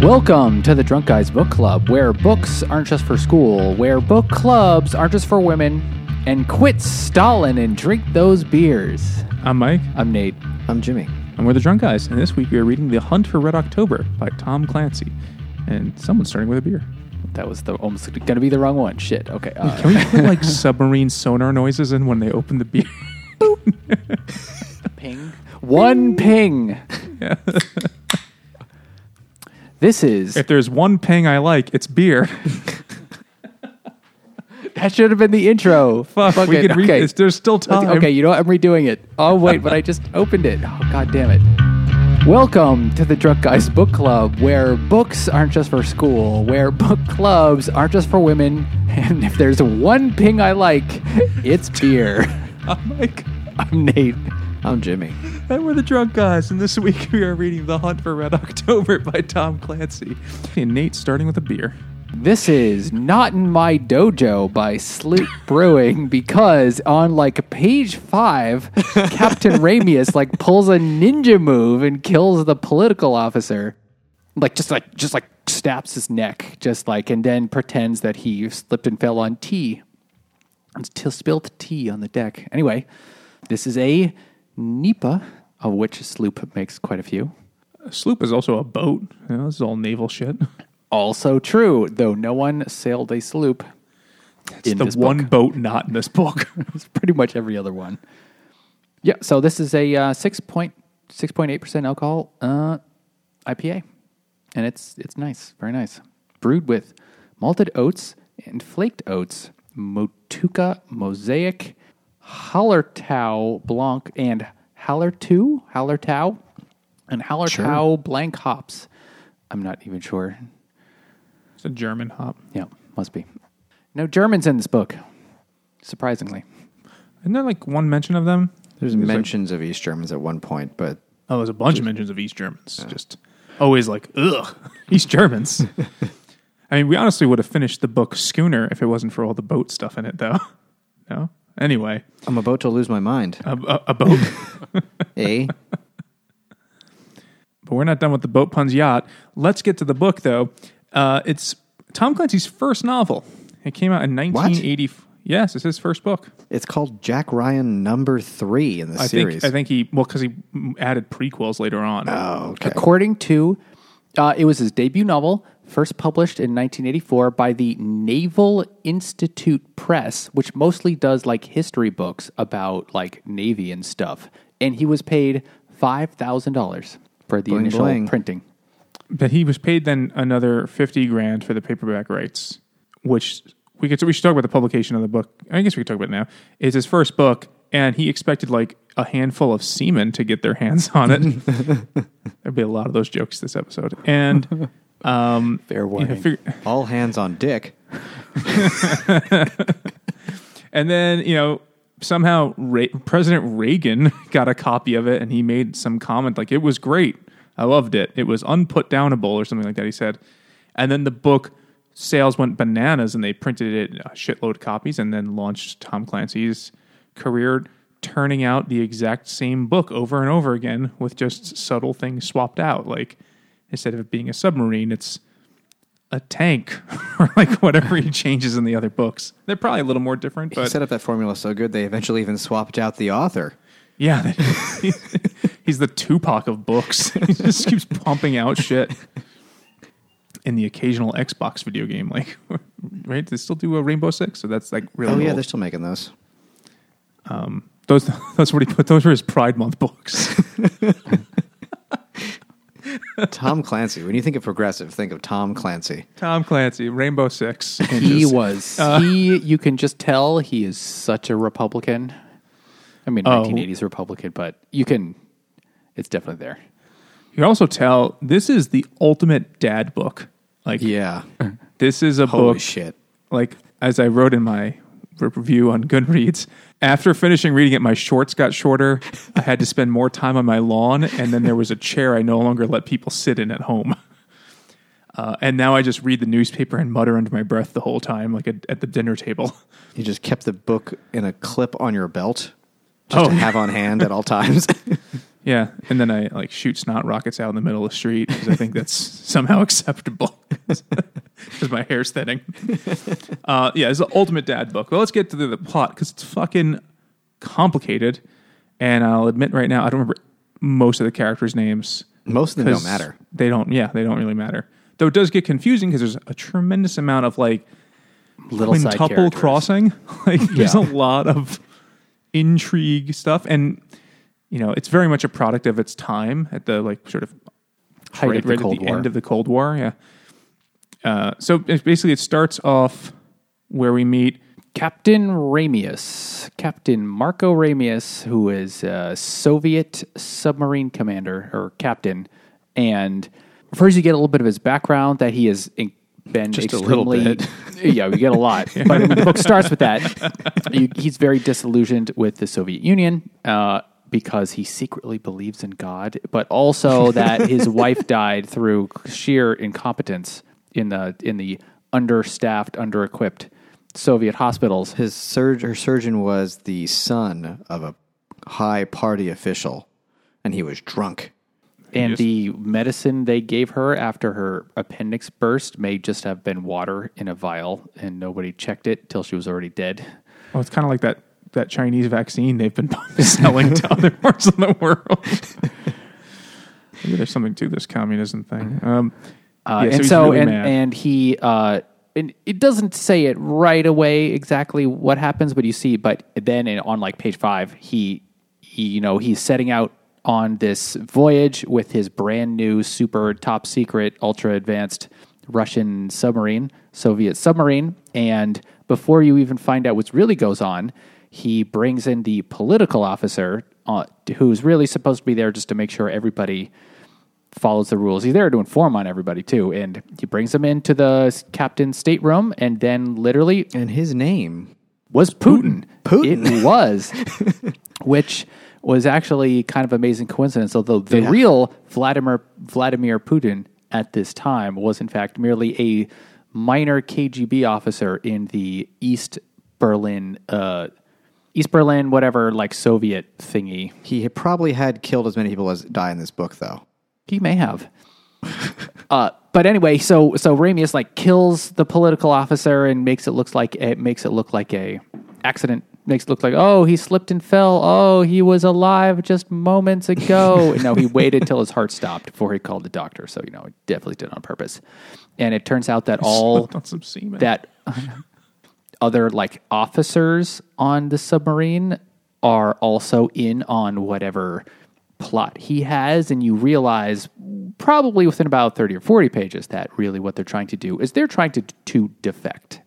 Welcome to the Drunk Guys Book Club, where books aren't just for school, where book clubs aren't just for women, and quit stalling and drink those beers. I'm Mike, I'm Nate. I'm Jimmy. and we're the Drunk Guys. And this week we are reading The Hunt for Red October by Tom Clancy. And someone's starting with a beer. That was the almost going to be the wrong one. Shit. Okay. Uh, Can we put like submarine sonar noises in when they open the beer? ping. One ping. Yeah. This is if there's one ping I like, it's beer. that should have been the intro. Fuck, we it. could read okay. this. There's still time. Okay, you know what? I'm redoing it. Oh wait, but I just opened it. Oh god damn it. Welcome to the Drunk Guys Book Club, where books aren't just for school, where book clubs aren't just for women, and if there's one ping I like, it's beer. I'm Mike. I'm Nate. I'm Jimmy. And we're the Drunk Guys. And this week we are reading The Hunt for Red October by Tom Clancy. And Nate starting with a beer. This is Not in My Dojo by Sloop Brewing because on like page five, Captain Ramius like pulls a ninja move and kills the political officer. Like just like just like snaps his neck, just like and then pretends that he slipped and fell on tea. And spilled tea on the deck. Anyway, this is a Nipa, of which Sloop makes quite a few. A sloop is also a boat. You know, this is all naval shit. Also true, though no one sailed a sloop. It's the one boat not in this book. It's pretty much every other one. Yeah, so this is a uh, 6.6.8% alcohol uh, IPA. And it's it's nice, very nice. Brewed with malted oats and flaked oats, Motueka Mosaic, Hallertau Blanc, and Hallertau, Hallertau, and Hallertau Blanc hops. I'm not even sure. it's a German hop. Yeah, must be. No Germans in this book, surprisingly. Isn't there like one mention of them? There's There's like- mentions of East Germans at one point, but oh, there's a bunch of mentions of East Germans. Just always like, ugh, East Germans. I mean, we honestly would have finished the book Schooner if it wasn't for all the boat stuff in it, though. No? Anyway, I'm about to lose my mind. a, a, a boat. Eh? but we're not done with the boat puns yacht. Let's get to the book, though. Uh, it's Tom Clancy's first novel. It came out in 1980. Yes, it's his first book. It's called Jack Ryan number three in the I series. think. I think he well because he added prequels later on. oh, okay. According to, uh, it was his debut novel, first published in 1984 by the Naval Institute Press, which mostly does like history books about like Navy and stuff. And he was paid $5,000 for the Bling, initial bling. printing. But he was paid then another fifty grand for the paperback rights, which we could we should talk about the publication of the book. I guess we could talk about it now. It's his first book, and he expected like a handful of seamen to get their hands on it. There'd be a lot of those jokes this episode, and um, Fair you know, warning. figure- All hands on Dick. and then you know somehow Re- President Reagan got a copy of it, and he made some comment like it was great. I loved it. It was unputdownable or something like that. He said, and then the book sales went bananas, and they printed it a shitload of copies, and then launched Tom Clancy's career, turning out the exact same book over and over again with just subtle things swapped out. Like instead of it being a submarine, it's a tank or like whatever he changes in the other books. They're probably a little more different, He but set up that formula so good they eventually even swapped out the author. Yeah, he's the Tupac of books. he just keeps pumping out shit. In the occasional Xbox video game, like right, they still do a Rainbow Six, so that's like really. Oh yeah, old. they're still making those. Those. That's what he put. Those were his Pride Month books. Tom Clancy. When you think of progressive, think of Tom Clancy. Tom Clancy, Rainbow Six. He Inches. was, Uh, he, you can just tell he is such a Republican. I mean, Oh. 1980s Republican, but you can, it's definitely there. You can also tell this is the ultimate dad book. Like, Yeah. this is a Holy book. shit. like as I wrote in my review on Goodreads, after finishing reading it, my shorts got shorter. I had to spend more time on my lawn, and then there was a chair I no longer let people sit in at home. Uh, and now I just read the newspaper and mutter under my breath the whole time, like at, at the dinner table. You just kept the book in a clip on your belt just Oh. to have on hand at all times. Yeah, and then I like shoot snot rockets out in the middle of the street because I think that's somehow acceptable because my hair's thinning. Uh, yeah, it's the ultimate dad book. Well, let's get to the, the plot because it's fucking complicated, and I'll admit right now I don't remember most of the characters' names. Most of them don't matter. They don't. Yeah, they don't really matter. Though it does get confusing because there's a tremendous amount of like Little side quintuple crossing. Like there's Yeah. a lot of intrigue stuff, and you know it's very much a product of its time at the like sort of Height right, of the right Cold at the War. end of the Cold War. Yeah. Uh, so it's basically, it starts off where we meet. Captain Ramius, Captain Marco Ramius, who is a Soviet submarine commander or captain, and first you get a little bit of his background that he has in- been Just a little extremely. bit. yeah, we get a lot, but the book starts with that. You, he's very disillusioned with the Soviet Union. Uh, because he secretly believes in God, but also that his wife died through sheer incompetence in the in the understaffed, under-equipped Soviet hospitals. His surg- her surgeon was the son of a high party official, and he was drunk. And Yes. the medicine they gave her after her appendix burst may just have been water in a vial, and nobody checked it till she was already dead. Oh, it's kind of like that that Chinese vaccine they've been selling to other parts of the world. Maybe there's something to this communism thing. Um, Uh, yeah, and he's so, really and, mad. and he, uh, and it doesn't say it right away exactly what happens, but you see, but then in, on like page five, he, he, you know, he's setting out on this voyage with his brand new, super top secret, ultra advanced Russian submarine, Soviet submarine. And before you even find out what really goes on, he brings in the political officer uh, who's really supposed to be there just to make sure everybody follows the rules. He's there to inform on everybody too, and he brings them into the captain's stateroom, and then literally And his name, was Putin. Putin. It was, which was actually kind of amazing coincidence. Although the Yeah. real Vladimir Vladimir Putin at this time was in fact merely a minor KGB officer in the East Berlin, uh, East Berlin, whatever, like Soviet thingy. he had probably had killed as many people as die in this book, though. He may have. uh, but anyway, so so Ramius like kills the political officer and makes it looks like it makes it look like a accident. Makes it look like oh he slipped and fell. Oh he was alive just moments ago. no, he waited till his heart stopped before he called the doctor. So you know he definitely did it on purpose. And it turns out that all on some semen. that other like officers on the submarine are also in on whatever plot he has and you realize probably within about 30 or 40 pages that really what they're trying to do is they're trying to to defect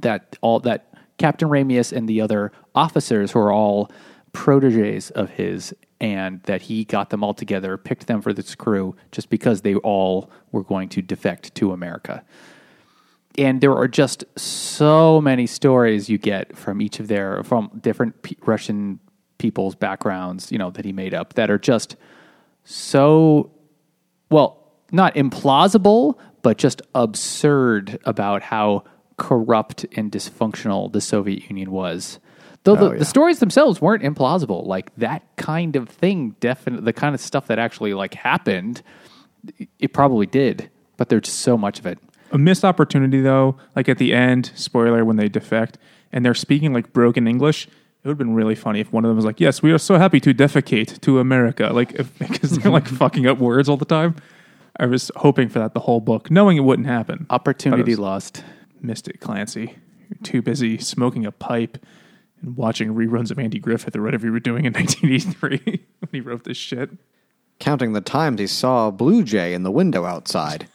that all that Captain Ramius and the other officers who are all proteges of his and that he got them all together, picked them for this crew just because they all were going to defect to America. And there are just so many stories you get from each of their from different P- Russian people's backgrounds, you know, that he made up that are just so well, not implausible, but just absurd about how corrupt and dysfunctional the Soviet Union was. Though oh, the, Oh, yeah. the stories themselves weren't implausible, like that kind of thing, definitely the kind of stuff that actually like happened, it probably did. But there's just so much of it. A missed opportunity though. Like at the end spoiler when they defect and they're speaking like broken english it would have been really funny if one of them was like yes we are so happy to defecate to america. Like because they're like fucking up words all the time. I was hoping for that the whole book knowing it wouldn't happen. Opportunity But it was- lost. missed it clancy. You're too busy smoking a pipe and watching reruns of andy griffith or whatever you were doing in 1983 when he wrote this shit. Counting the times he saw a blue jay in the window outside.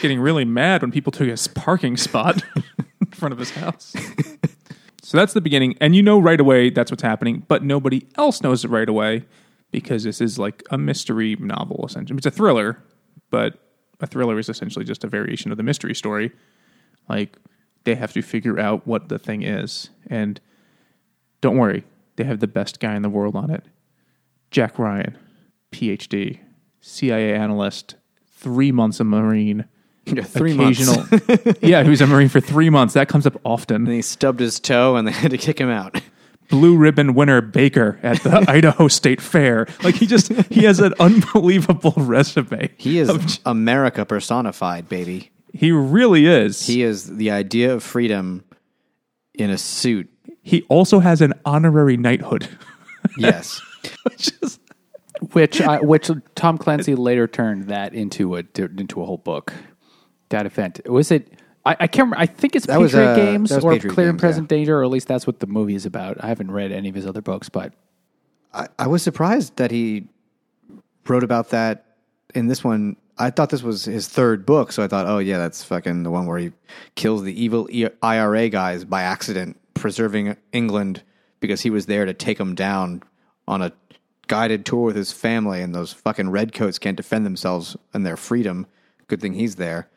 Getting really mad when people took his parking spot in front of his house. so that's the beginning. And you know right away that's what's happening, but nobody else knows it right away because this is like a mystery novel, essentially. It's a thriller, but a thriller is essentially just a variation of the mystery story. Like, they have to figure out what the thing is. And don't worry, they have the best guy in the world on it Jack Ryan, PhD, CIA analyst, three months a Marine. Yeah, three months. yeah, he was a Marine for three months. That comes up often. And he stubbed his toe and they had to kick him out. blue ribbon winner baker at the Idaho State Fair. Like he just he has an unbelievable resume. He is of- America personified, baby. he really is. He is the idea of freedom in a suit. he also has an honorary knighthood. Yes. Just- which I, which Tom Clancy later turned that into a into a whole book. That event was it. I, I can't. remember. I think it's That was, Patriot uh, Games was or Patriot Clear and Present Danger, or at least that's what the movie is about. I haven't read any of his other books, but I, I was surprised that he wrote about that in this one. I thought this was his third book, so I thought, oh yeah, that's fucking the one where he kills the evil IRA guys by accident, preserving England because he was there to take them down on a guided tour with his family, and those fucking redcoats can't defend themselves and their freedom. Good thing he's there,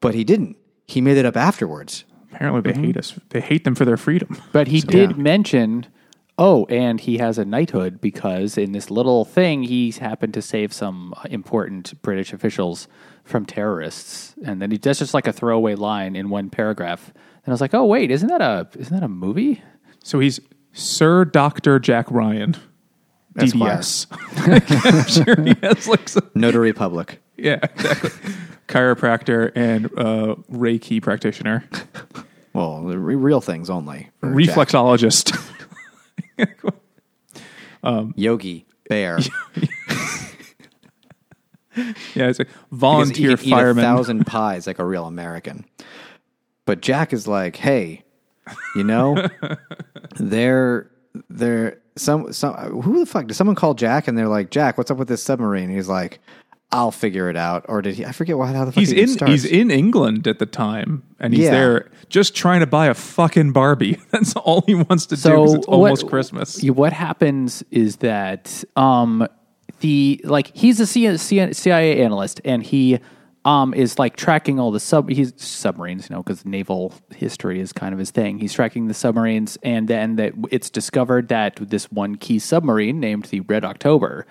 but he didn't. He made it up afterwards. apparently they mm-hmm. hate us. They hate them for their freedom. but he did yeah. mention. Oh, and he has a knighthood because in this little thing, he's happened to save some important British officials from terrorists, and then he does just like a throwaway line in one paragraph. And I was like, oh wait, isn't that a isn't that a movie? So he's Sir Doctor Jack Ryan, DDS. I'm sure he has like some, Notary public. Yeah, exactly. Chiropractor and uh, Reiki practitioner, Well, the re- real things only. for Jack. reflexologist. Yogi Bear. yeah, it's like Because volunteer he could eat fireman. a thousand pies like a real American. But Jack is like, hey, you know, they're they're some some who the fuck did someone call Jack and they're like, Jack, what's up with this submarine? He's like, I'll figure it out. Or did he? I forget what how the fuck He's even in starts. he's in England at the time, and he's Yeah. there just trying to buy a fucking Barbie. That's all he wants to do. So it's almost what, Christmas. What happens is that um, the like he's a CIA analyst, and he um, is like tracking all the sub he's submarines, you know, because naval history is kind of his thing. He's tracking the submarines, and then that it's discovered that this one key submarine named the Red October.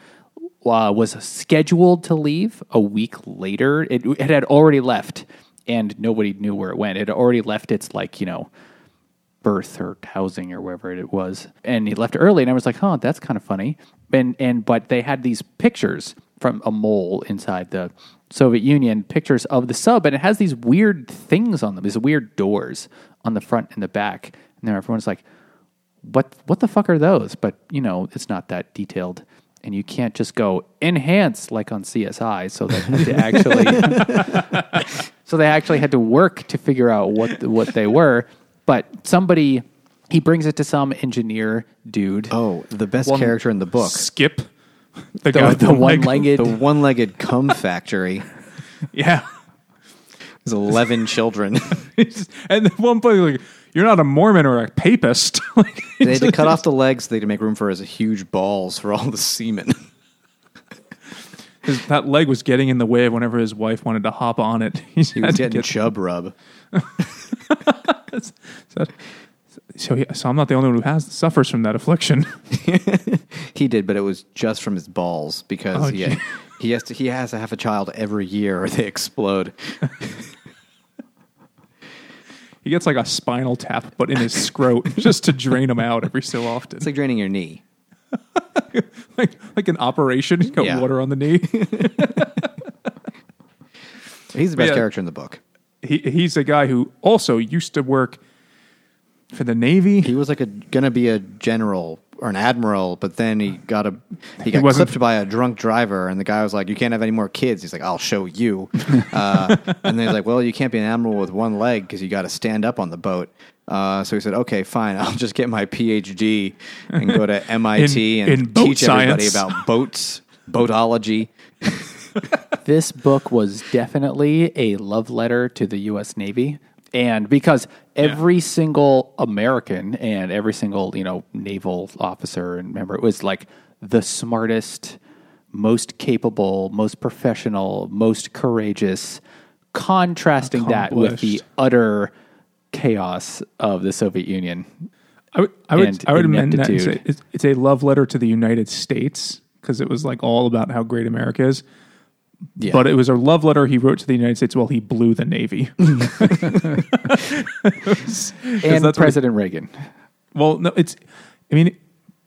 Uh, was scheduled to leave a week later. It, it had already left, and nobody knew where it went. It had already left its like you know birth or housing or wherever it was. And he left early and I was like, "Oh, that's kind of funny." And and but they had these pictures from a mole inside the Soviet Union, pictures of the sub and it has these weird things on them, these weird doors on the front and the back. And then everyone's like, "What what the fuck are those?" But, you know, it's not that detailed. And you can't just go enhance like on CSI, so they had to actually so they actually had to work to figure out what what they were. But somebody he brings it to some engineer dude. oh, the best character in the book, Skip, the, the, guy with the the leg. one-legged. the one-legged cum factory. Yeah. There's eleven children. and at one point, like, you're not a Mormon or a papist. like, they had to cut off the legs so they could make room for his huge balls for all the semen. his- that leg was getting in the way of whenever his wife wanted to hop on it. He was had to getting get- chub rub. so, so, he, so I'm not the only one who has suffers from that affliction. He did, but it was just from his balls because Oh, he, gee. he has to he has to have a child every year or they explode. He gets like a spinal tap, but in his scrot, just to drain him out every so often. It's like draining your knee. like like an operation. You got Yeah. water on the knee. He's the best Yeah. character in the book. he, he's a guy who also used to work for the Navy. He was like a gonna be a general or an admiral, but then he got a he got wasn't- clipped by a drunk driver, and the guy was like, "You can't have any more kids." He's like, "I'll show you." Uh, and then he's like, "Well, you can't be an admiral with one leg because you got to stand up on the boat." Uh, so he said, "Okay, fine. I'll just get my PhD and go to MIT In- and in boat teach everybody science." about boats, boatology." this book was definitely a love letter to the U.S. Navy, and because every single American and every single you know naval officer and member it was like the smartest, most capable, most professional, most courageous, contrasting that with the utter chaos of the Soviet Union. I would, I would, I would amend that. It's, it's a love letter to the United States because it was like all about how great America is. Yeah. But it was a love letter he wrote to the United States while he blew the Navy. And President Reagan. well, no, it's I mean,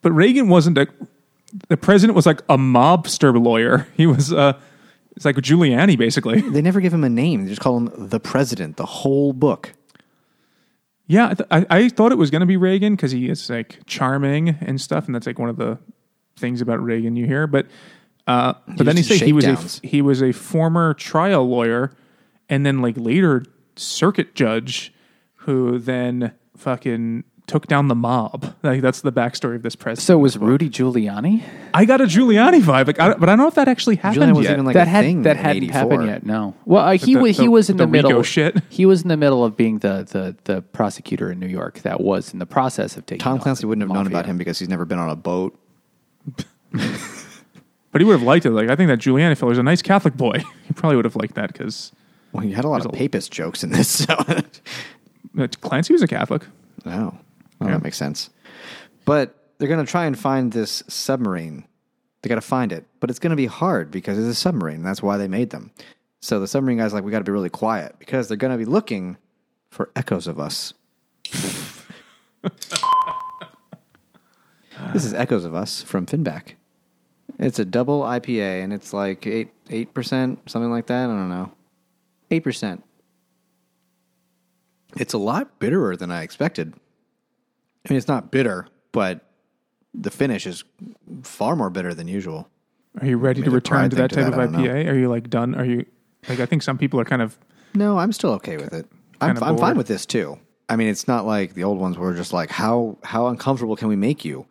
but Reagan wasn't a. The president was like a mobster lawyer. He was. Uh, it's like Giuliani, basically. They never give him a name. They just call him the president. The whole book. Yeah, I, th- I, I thought it was going to be Reagan because he is like charming and stuff, and that's like one of the things about Reagan you hear. But uh, but then he said he was a he was a former trial lawyer, and then like later circuit judge, who then fucking took down the mob. Like that's the backstory of this president. So was Rudy Giuliani? I got a Giuliani vibe, like, I, but I don't know if that actually happened Giuliani wasn't yet. even like that a had, thing that hadn't 84. happened yet. No. Well, uh, he the- was he the- was in the the, middle. Rico shit? He was in the middle of being the, the the prosecutor in New York. That was in the process of taking. Tom Clancy wouldn't have known about him because he's never been on a boat. but he would have liked it. Like I think that Giuliani feller's a nice Catholic boy. he probably would have liked that because Well, he had a lot of papist jokes in this. So, uh, Clancy was a Catholic. oh, well, Yeah. that makes sense. But they're going to try and find this submarine. They got to find it, but it's going to be hard because it's a submarine. That's why they made them. So the submarine guys like we got to be really quiet because they're going to be looking for echoes of us. this is Echoes of Us from Finback. It's a double IPA and it's like eight eight percent, something like that. I don't know, eight percent. It's a lot bitterer than I expected. I mean, it's not bitter, but the finish is far more bitter than usual. Are you ready to Maybe a return to thing that to type that, of don't know. IPA? Are you like done? Are you like I think some people are kind of No, I'm still okay with it. I'm, I'm fine with this too. I mean, it's not like the old ones were just like how how uncomfortable can we make you?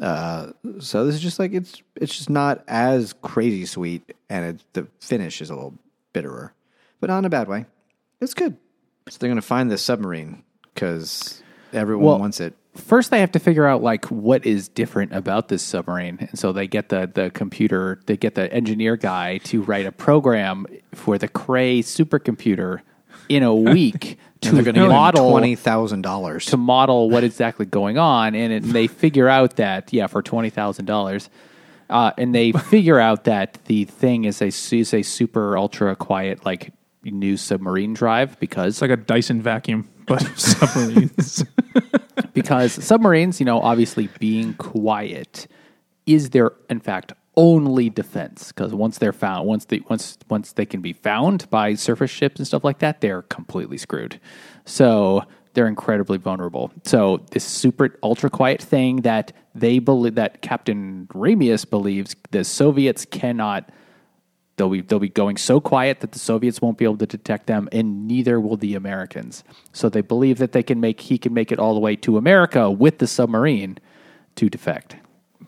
Uh, so this is just like it's it's just not as crazy sweet, and it, the finish is a little bitterer, but not in a bad way. It's good. So they're gonna find this submarine because everyone Well- wants it. First, they have to figure out like what is different about this submarine, and so they get the the computer, they get the engineer guy to write a program for the Cray supercomputer in a week And they're to gonna model twenty thousand dollars. to model what exactly going on, and, it, and they figure out that yeah, for twenty thousand dollars, uh, and they figure out that the thing is a is a super ultra quiet like new submarine drive because it's like a Dyson vacuum, but submarines. because submarines, you know, obviously being quiet is their, in fact, only defense. Because once they're found, once they once once they can be found by surface ships and stuff like that, they're completely screwed. So they're incredibly vulnerable. So this super ultra quiet thing that they believe that Captain Ramius believes the Soviets cannot They'll be they'll be going so quiet that the Soviets won't be able to detect them, and neither will the Americans. So they believe that they can make he can make it all the way to America with the submarine to defect.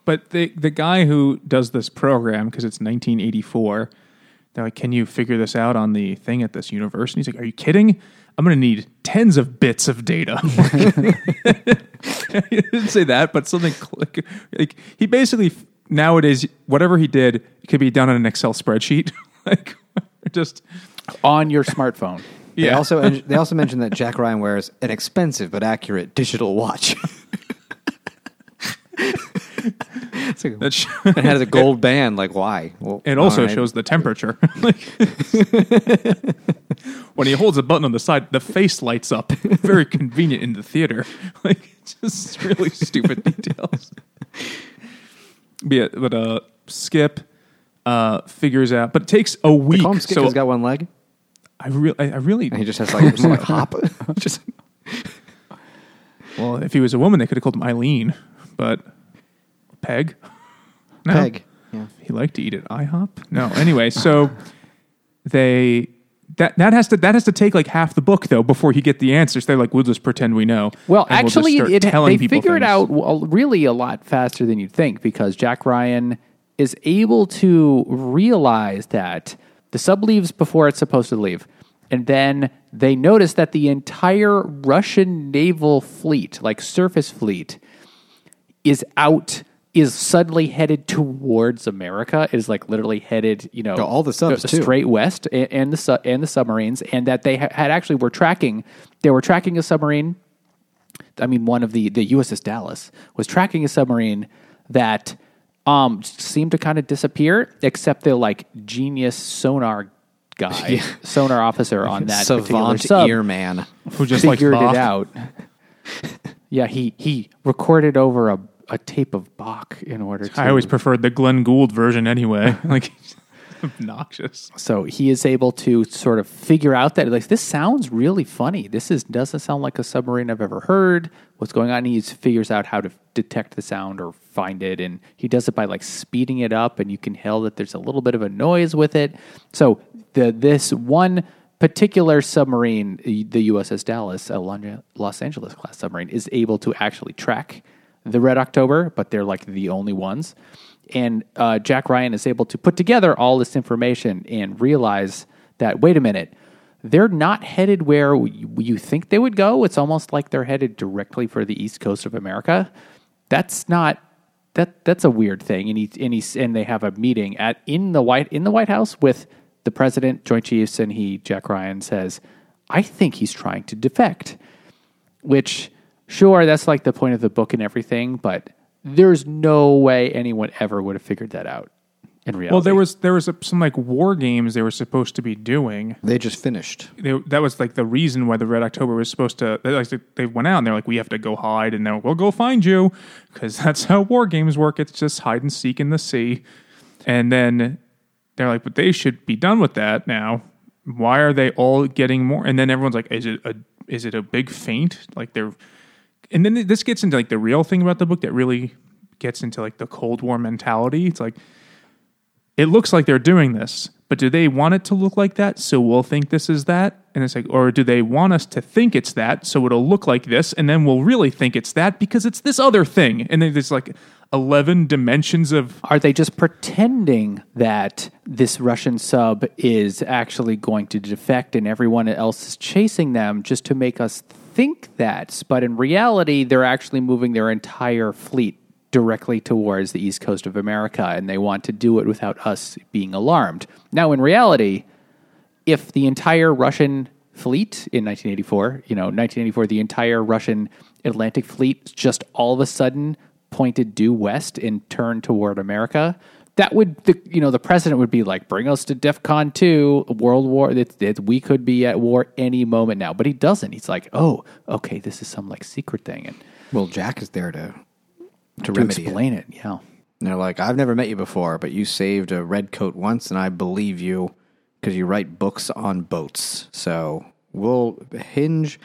But the the guy who does this program because it's 1984, they're like, "Can you figure this out on the thing at this university?" He's like, "Are you kidding? I'm going to need tens of bits of data." he didn't say that, but something like, like he basically nowadays whatever he did could be done on an Excel spreadsheet, like just on your smartphone. They yeah. also they also mentioned that Jack Ryan wears an expensive but accurate digital watch. Like- that sh- it has a gold band. Like why? Well, It also right. shows the temperature. Like, when he holds a button on the side, the face lights up. Very convenient in the theater. Like just really stupid details. But, yeah, but uh, Skip uh, figures out, but it takes a week. Skip. so he's got one leg, I really, I, I really. and he just has like just like hop. just Well, if he was a woman, they could have called him Eileen, but Peg. No. peg. Yeah. he liked to eat at IHOP. No, anyway, so they that that has to that has to take like half the book though before you get the answers. They're like, we'll just pretend we know. Well, and we'll actually, it, telling they figure it out well, really a lot faster than you'd think because Jack Ryan is able to realize that the sub leaves before it's supposed to leave. And then they notice that the entire Russian naval fleet, like surface fleet, is out is suddenly headed towards America. Is like literally headed, you know, all the subs, uh, too. straight west, and, and the su- and the submarines, and that they ha- had actually were tracking. They were tracking a submarine. I mean, one of the the USS Dallas was tracking a submarine that um seemed to kind of disappear, except the like genius sonar guy, sonar officer on that particular Savant sub ear man. Who just figured Bach. it out. yeah, he he recorded over a a tape of Bach in order to. I always preferred the Glenn Gould version anyway. like obnoxious. So he is able to sort of figure out that like this sounds really funny. This is doesn't sound like a submarine I've ever heard. What's going on? He figures out how to detect the sound or find it, and he does it by like speeding it up, and you can tell that there's a little bit of a noise with it. So the this one particular submarine, the USS Dallas, a Los Angeles class submarine, is able to actually track the Red October, but they're like the only ones and uh, Jack Ryan is able to put together all this information and realize that wait a minute, they're not headed where you think they would go. It's almost like they're headed directly for the east coast of America. That's not that that's a weird thing. And he and he and they have a meeting at in the white in the White House with the president, Joint Chiefs, and he Jack Ryan says, "I think he's trying to defect." Which, sure, that's like the point of the book and everything, but there's no way anyone ever would have figured that out in reality. Well, there was there was a, some like war games they were supposed to be doing. They just finished. They, that was like the reason why the Red October was supposed to. They, like, they went out and they're like, we have to go hide, and then we'll go find you because that's how war games work. It's just hide and seek in the sea, and then they're like, but they should be done with that now. Why are they all getting more? And then everyone's like, is it a is it a big feint? Like they're and then this gets into like the real thing about the book that really gets into like the Cold War mentality. It's like it looks like they're doing this, but do they want it to look like that so we'll think this is that? And it's like, or do they want us to think it's that so it'll look like this and then we'll really think it's that because it's this other thing? And then there's like 11 dimensions of. Are they just pretending that this Russian sub is actually going to defect and everyone else is chasing them just to make us think that, but in reality, they're actually moving their entire fleet directly towards the east coast of America, and they want to do it without us being alarmed. Now, in reality, if the entire Russian fleet in 1984, you know, 1984, the entire Russian Atlantic fleet just all of a sudden pointed due west and turned toward America, that would the, you know the president would be like bring us to defcon 2 world war it, it, we could be at war any moment now. But he doesn't. He's like oh okay this is some like secret thing and well jack is there to to, to explain it. it yeah. And they're like i've never met you before but you saved a red coat once and i believe you because you write books on boats. So we'll hinge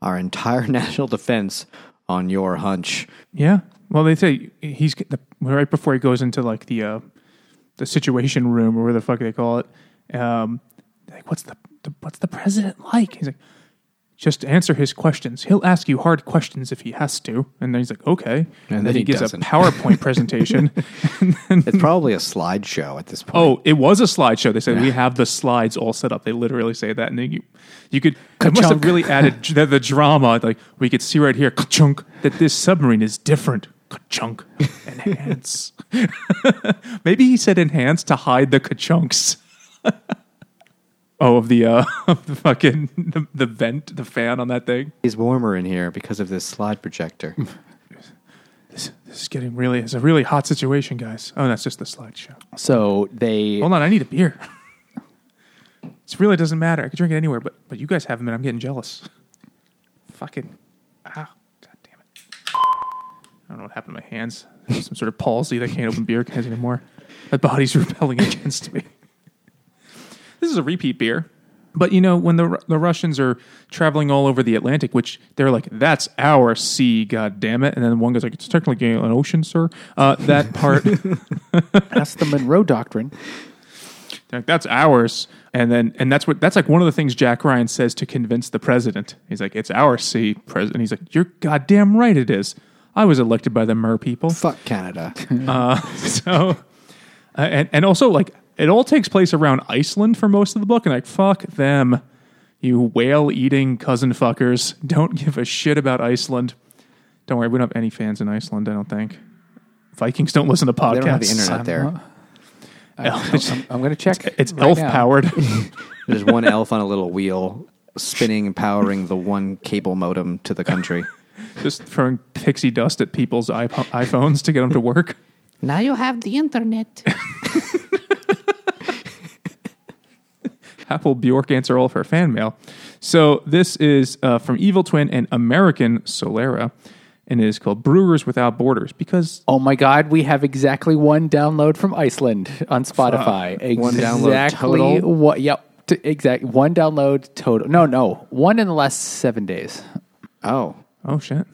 our entire national defense on your hunch. Yeah. Well they say he's the, right before he goes into like the uh, the situation room or where the fuck they call it. Um, like, what's the, the what's the president like? He's like, just answer his questions. He'll ask you hard questions if he has to. And then he's like, okay. And, and then, he, he gives doesn't. a PowerPoint presentation. then, it's probably a slideshow at this point. Oh, it was a slideshow. They said yeah. we have the slides all set up. They literally say that, and then you you could it must have really added the, the, drama. Like we could see right here, chunk that this submarine is different ka-chunk, enhance. Maybe he said enhance to hide the ka-chunks. oh, of the uh, of the fucking the, the vent, the fan on that thing. It's warmer in here because of this slide projector. This, this is getting really. It's a really hot situation, guys. Oh, that's just the slideshow. So they hold on. I need a beer. It really doesn't matter. I could drink it anywhere, but but you guys have them, and I'm getting jealous. Fucking. I don't know what happened to my hands. Some sort of palsy that can't open beer cans anymore. My body's rebelling against me. This is a repeat beer. But you know, when the the Russians are traveling all over the Atlantic, which they're like, "That's our sea, god damn it!" and then one goes like, "It's technically an ocean, sir." Uh, that part. that's the Monroe Doctrine. Like, that's ours, and then and that's what that's like one of the things Jack Ryan says to convince the president. He's like, "It's our sea, president." He's like, "You're goddamn right, it is." I was elected by the Mer people. Fuck Canada. uh, so, uh, and and also like it all takes place around Iceland for most of the book, and like fuck them, you whale eating cousin fuckers. Don't give a shit about Iceland. Don't worry, we don't have any fans in Iceland. I don't think. Vikings don't listen to podcasts. They don't have the internet there. I'm, I'm going to check. It's, it's right elf now. powered. There's one elf on a little wheel spinning and powering the one cable modem to the country just throwing pixie dust at people's iP- iPhones to get them to work. Now you have the internet. Apple Bjork answer all of her fan mail. So this is uh, from Evil Twin and American Solera. and it is called Brewers Without Borders because Oh my God, we have exactly one download from Iceland on Spotify. One download exactly total? What? Yep. T- exact one download total. No, no, one in the last seven days. Oh, oh shit.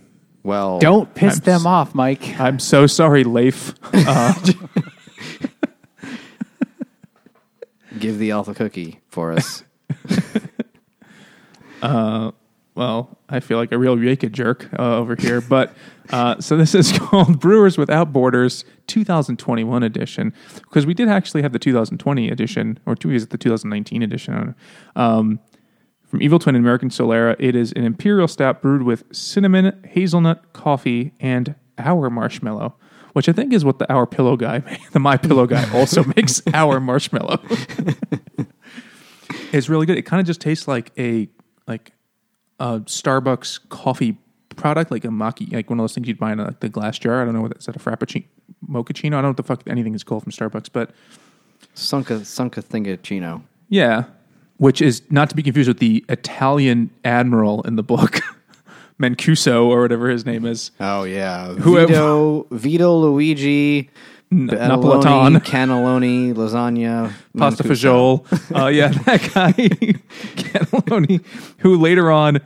well. Don't piss I'm them s- off, Mike. I'm so sorry, Leif. give the alpha cookie for us. well, I feel like a real Yaka jerk uh, over here. But uh, so this is called Brewers Without Borders 2021 edition because we did actually have the 2020 edition, or two is it the 2019 edition? I don't know. Um, from Evil Twin and American Solera, it is an imperial stout brewed with cinnamon, hazelnut, coffee, and our marshmallow. Which I think is what the Our Pillow guy, the My Pillow guy, also makes our marshmallow. it's really good. It kind of just tastes like a like a Starbucks coffee product, like a maki, like one of those things you'd buy in a, like the glass jar. I don't know what that's that a frappuccino, mochaccino. I don't know what the fuck anything is called from Starbucks, but Sunka Sunka Thingachino. yeah, which is not to be confused with the Italian admiral in the book, Mancuso or whatever his name is. Oh yeah, Whoever- Vito, Vito Luigi, Napolitan. Napolitano, cannelloni, lasagna, Pasta fagioli. Uh, yeah, that guy, Cannelloni, who later on,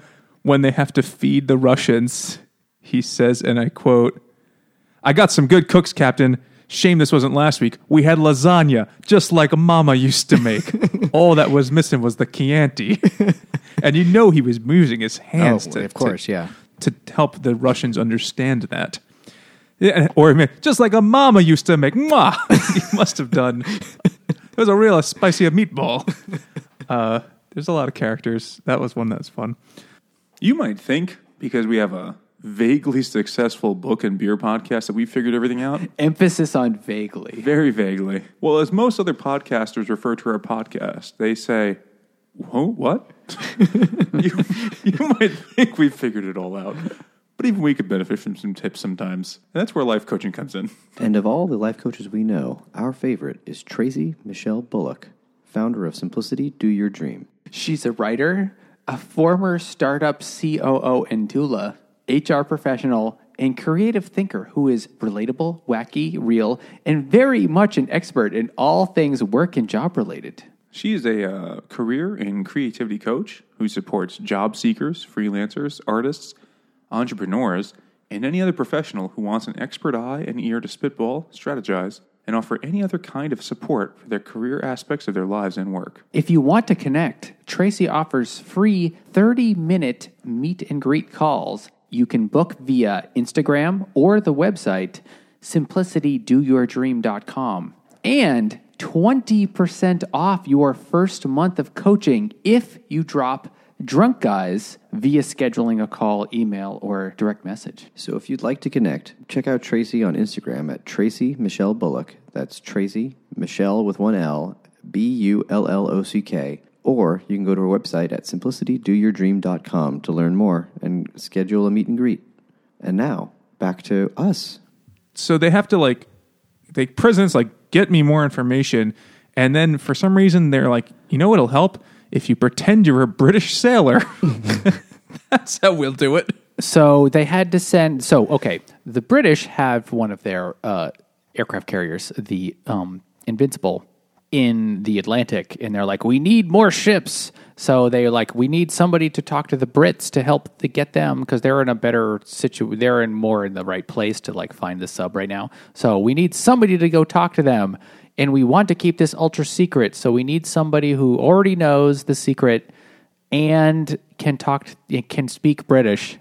when they have to feed the Russians, he says, and I quote, I got some good cooks, Captain. Shame this wasn't last week. We had lasagna, just like a Mama used to make. All that was missing was the Chianti. and you know he was using his hands Oh, to, of course, to, yeah. to help the Russians understand that. Yeah, or I mean, just like a mama used to make. Mwah! he must have done. It was a real spicy meatball. Uh, there's a lot of characters. That was one that was fun. You might think because we have a vaguely successful book and beer podcast that we figured everything out. Emphasis on vaguely. Very vaguely. Well, as most other podcasters refer to our podcast, they say, Whoa, what? you, you might think we figured it all out. But even we could benefit from some tips sometimes. And that's where life coaching comes in. And of all the life coaches we know, our favorite is Tracy Michelle Bullock, founder of Simplicity Do Your Dream. She's a writer, a former startup COO and doula, HR professional, and creative thinker who is relatable, wacky, real, and very much an expert in all things work and job related. She is a uh, career and creativity coach who supports job seekers, freelancers, artists, entrepreneurs, and any other professional who wants an expert eye and ear to spitball, strategize, and offer any other kind of support for their career aspects of their lives and work. If you want to connect, Tracy offers free 30 minute meet and greet calls. You can book via Instagram or the website simplicitydoyourdream.com and 20% off your first month of coaching if you drop drunk guys via scheduling a call, email, or direct message. So if you'd like to connect, check out Tracy on Instagram at Tracy Michelle Bullock. That's Tracy Michelle with one L, B U L L O C K. Or you can go to our website at simplicitydoyourdream.com to learn more and schedule a meet and greet. And now, back to us. So they have to like, the president's like, get me more information. And then for some reason, they're like, you know what'll help? If you pretend you're a British sailor. That's how we'll do it. So they had to send. So okay, the British have one of their uh, aircraft carriers, the um, Invincible, in the Atlantic, and they're like, we need more ships. So they're like, we need somebody to talk to the Brits to help to get them because they're in a better situation. They're in more in the right place to like find the sub right now. So we need somebody to go talk to them, and we want to keep this ultra secret. So we need somebody who already knows the secret and can talk can speak British.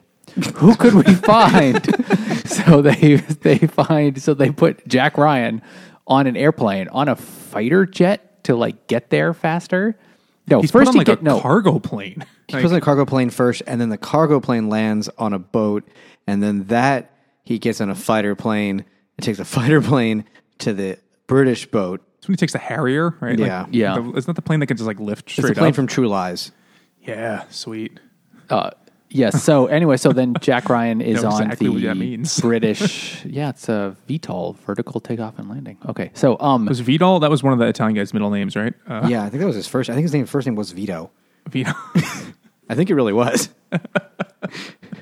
Who could we find? so they they find so they put Jack Ryan on an airplane on a fighter jet to like get there faster. No, He's first put on he like get a no. cargo plane. He puts on a cargo plane first, and then the cargo plane lands on a boat, and then that he gets on a fighter plane. It takes a fighter plane to the British boat. That's when he takes the Harrier, right? Like, Yeah. Yeah. the- isn't that the plane that can just like lift straight. It's a plane up? from True Lies. yeah, sweet. Uh, yes. So anyway, so then Jack Ryan is on exactly the what that means. British. Yeah, it's a VTOL, vertical takeoff and landing. Okay, so um, It Was Vidal? That was one of the Italian guy's middle names, right? Uh, Yeah, I think that was his first. I think his name first name was Vito. Vidal. I think it really was.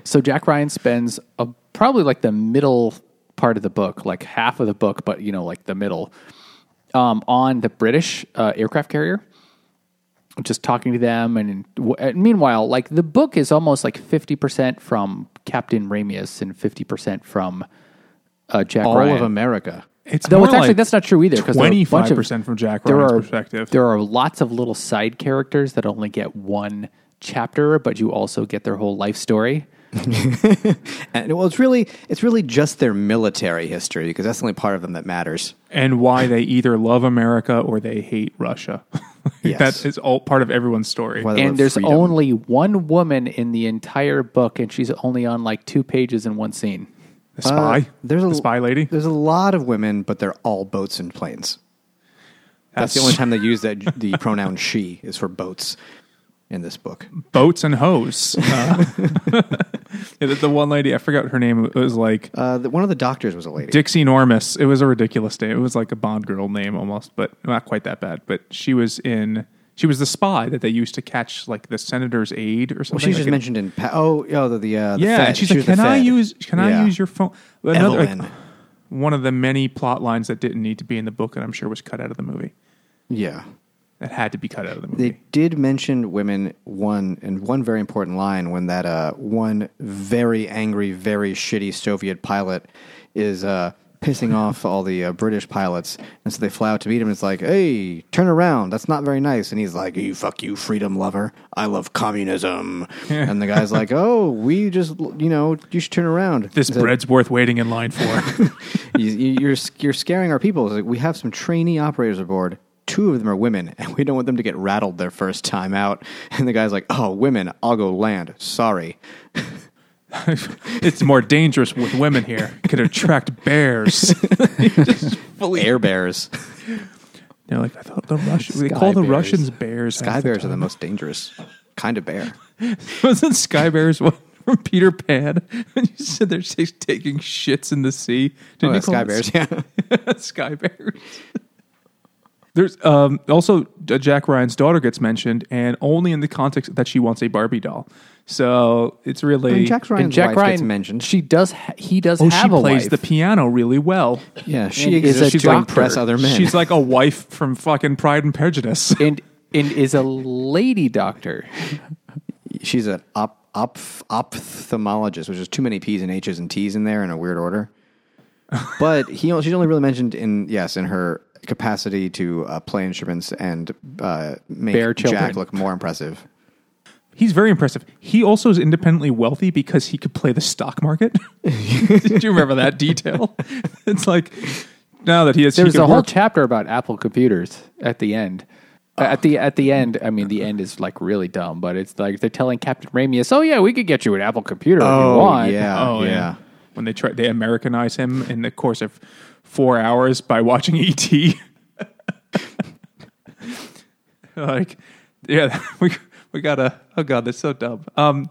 So Jack Ryan spends a, probably like the middle part of the book, like half of the book, but you know, like the middle, um, on the British uh, aircraft carrier, just talking to them. And, and meanwhile, like the book is almost like fifty percent from Captain Ramius and fifty percent from uh, Jack All Ryan. of America. It's Though it's actually like that's not true either because Twenty five percent from Jack there Ryan's are perspective. there are lots of little side characters that only get one chapter, but you also get their whole life story. And well, it's really it's really just their military history because that's the only part of them that matters. and why they either love America or they hate Russia. Yes. that is all part of everyone's story. Why they and there's freedom. only one woman in the entire book, and she's only on like two pages in one scene. The spy, Uh, there's a the spy lady. There's a lot of women, but they're all boats and planes. That's, the only time they use that the pronoun she is for boats in this book. boats and hose. Uh, yeah, the, the one lady, I forgot her name. It was like Uh, the, one of the doctors was a lady. Dixie Normus. It was a ridiculous name. It was like a Bond girl name almost, but not quite that bad. But she was in. She was the spy that they used to catch like the senator's aide or well, something. she's like just in- mentioned in pa- oh oh the, the uh, the yeah, Fed. and she's She like, "Can I Fed." use? Can I use your phone?" Another, like, one of the many plot lines that didn't need to be in the book, and I'm sure was cut out of the movie. Yeah, That had to be cut out of the movie. they did mention women one and one very important line when that uh, one very angry, very shitty Soviet pilot is uh, pissing off all the uh, British pilots, and so they fly out to meet him. And it's like, hey, turn around. That's not very nice. And he's like, you fuck you, freedom lover. I love communism. and the guy's like, oh, we just you know you should turn around. this said, bread's worth waiting in line for. you, you- you're you're scaring our people. Like, we have some trainee operators aboard. Two of them are women, and we don't want them to get rattled their first time out. And the guy's like, "Oh, women, I'll go land. Sorry." it's more dangerous with women here. Could attract bears. Air bears, They're like, I thought the Russians. They Sky call the bears. Russians bears. sky half the bears are the most dangerous kind of bear. Wasn't Sky Bears one from Peter Pan? When you said they're ta- taking shits in the sea. Didn't Oh, you yeah, sky bears. Yeah, Sky Bears. There's um, also uh, Jack Ryan's daughter gets mentioned, and only in the context that she wants a Barbie doll. So it's really and Jack Ryan's and Jack wife Ryan gets mentioned. She does. Ha- he does oh, have she a plays wife. the piano really well. yeah, she And is a exists to doctor. impress other men. She's like a wife from fucking Pride and Prejudice. and and is a lady doctor. she's an op, op, ophthalmologist, which is too many P's and H's and T's in there in a weird order. But he, she's only really mentioned in yes in her capacity to uh, play instruments and uh, make Bear children. Jack look more impressive. He's very impressive. He also is independently wealthy because he could play the stock market. Did you remember that detail? it's like now that he has, There's could a whole work- chapter about Apple computers at the end. Uh, At the at the end, I mean, the end is like really dumb, but it's like they're telling Captain Ramius, "Oh yeah, we could get you an Apple computer if you want." yeah, Oh yeah. yeah. When they try, they Americanize him in the course of four hours by watching ET. like, yeah, we we gotta. Oh god, that's so dumb. Um,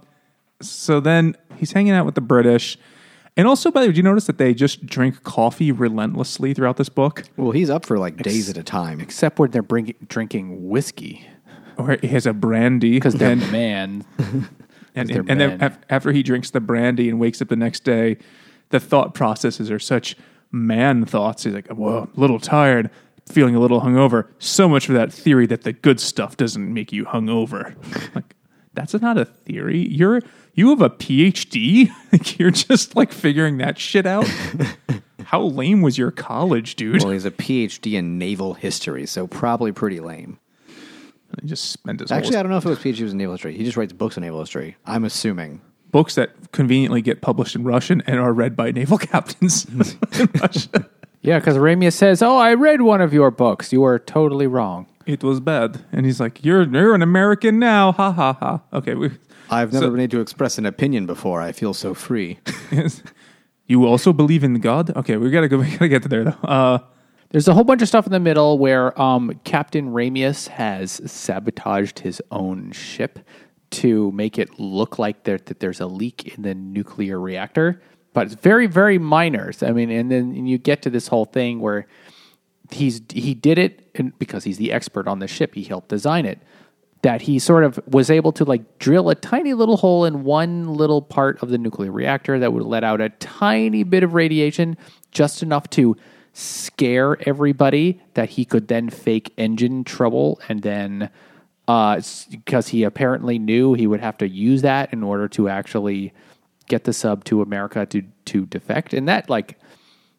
so then he's hanging out with the British, and also, by the way, did you notice that they just drink coffee relentlessly throughout this book? Well, he's up for like days at a time. Except when they're bring, drinking whiskey Or he has a brandy because they're man. and, and, and then after he drinks the brandy and wakes up the next day, the thought processes are such man thoughts. He's like, "Well, a little tired, feeling a little hungover." So much for that theory that the good stuff doesn't make you hungover. like, that's not a theory. You're you have a PhD. Like, You're just like figuring that shit out. How lame was your college, dude? Well, he's a PhD in naval history, so probably pretty lame. He just spent his Actually, I don't know if it was PhD was in naval history. He just writes books on naval history. I'm assuming. books that conveniently get published in Russian and are read by naval captains in Russia. Yeah, because Ramius says, "Oh, I read one of your books. You are totally wrong." it was bad. And he's like, "You're you're an American now." Ha ha ha. Okay, we, I've never been able to express an opinion before. I feel so free. you also believe in God? Okay, we gotta go. We gotta get to there though. Uh, There's a whole bunch of stuff in the middle where um, Captain Ramius has sabotaged his own ship to make it look like there, that there's a leak in the nuclear reactor, but it's very, very minor. I mean, and then you get to this whole thing where he's he did it because he's the expert on the ship. He helped design it, that he sort of was able to like drill a tiny little hole in one little part of the nuclear reactor that would let out a tiny bit of radiation, just enough to scare everybody that he could then fake engine trouble and then uh, because he apparently knew he would have to use that in order to actually get the sub to America to to defect and that like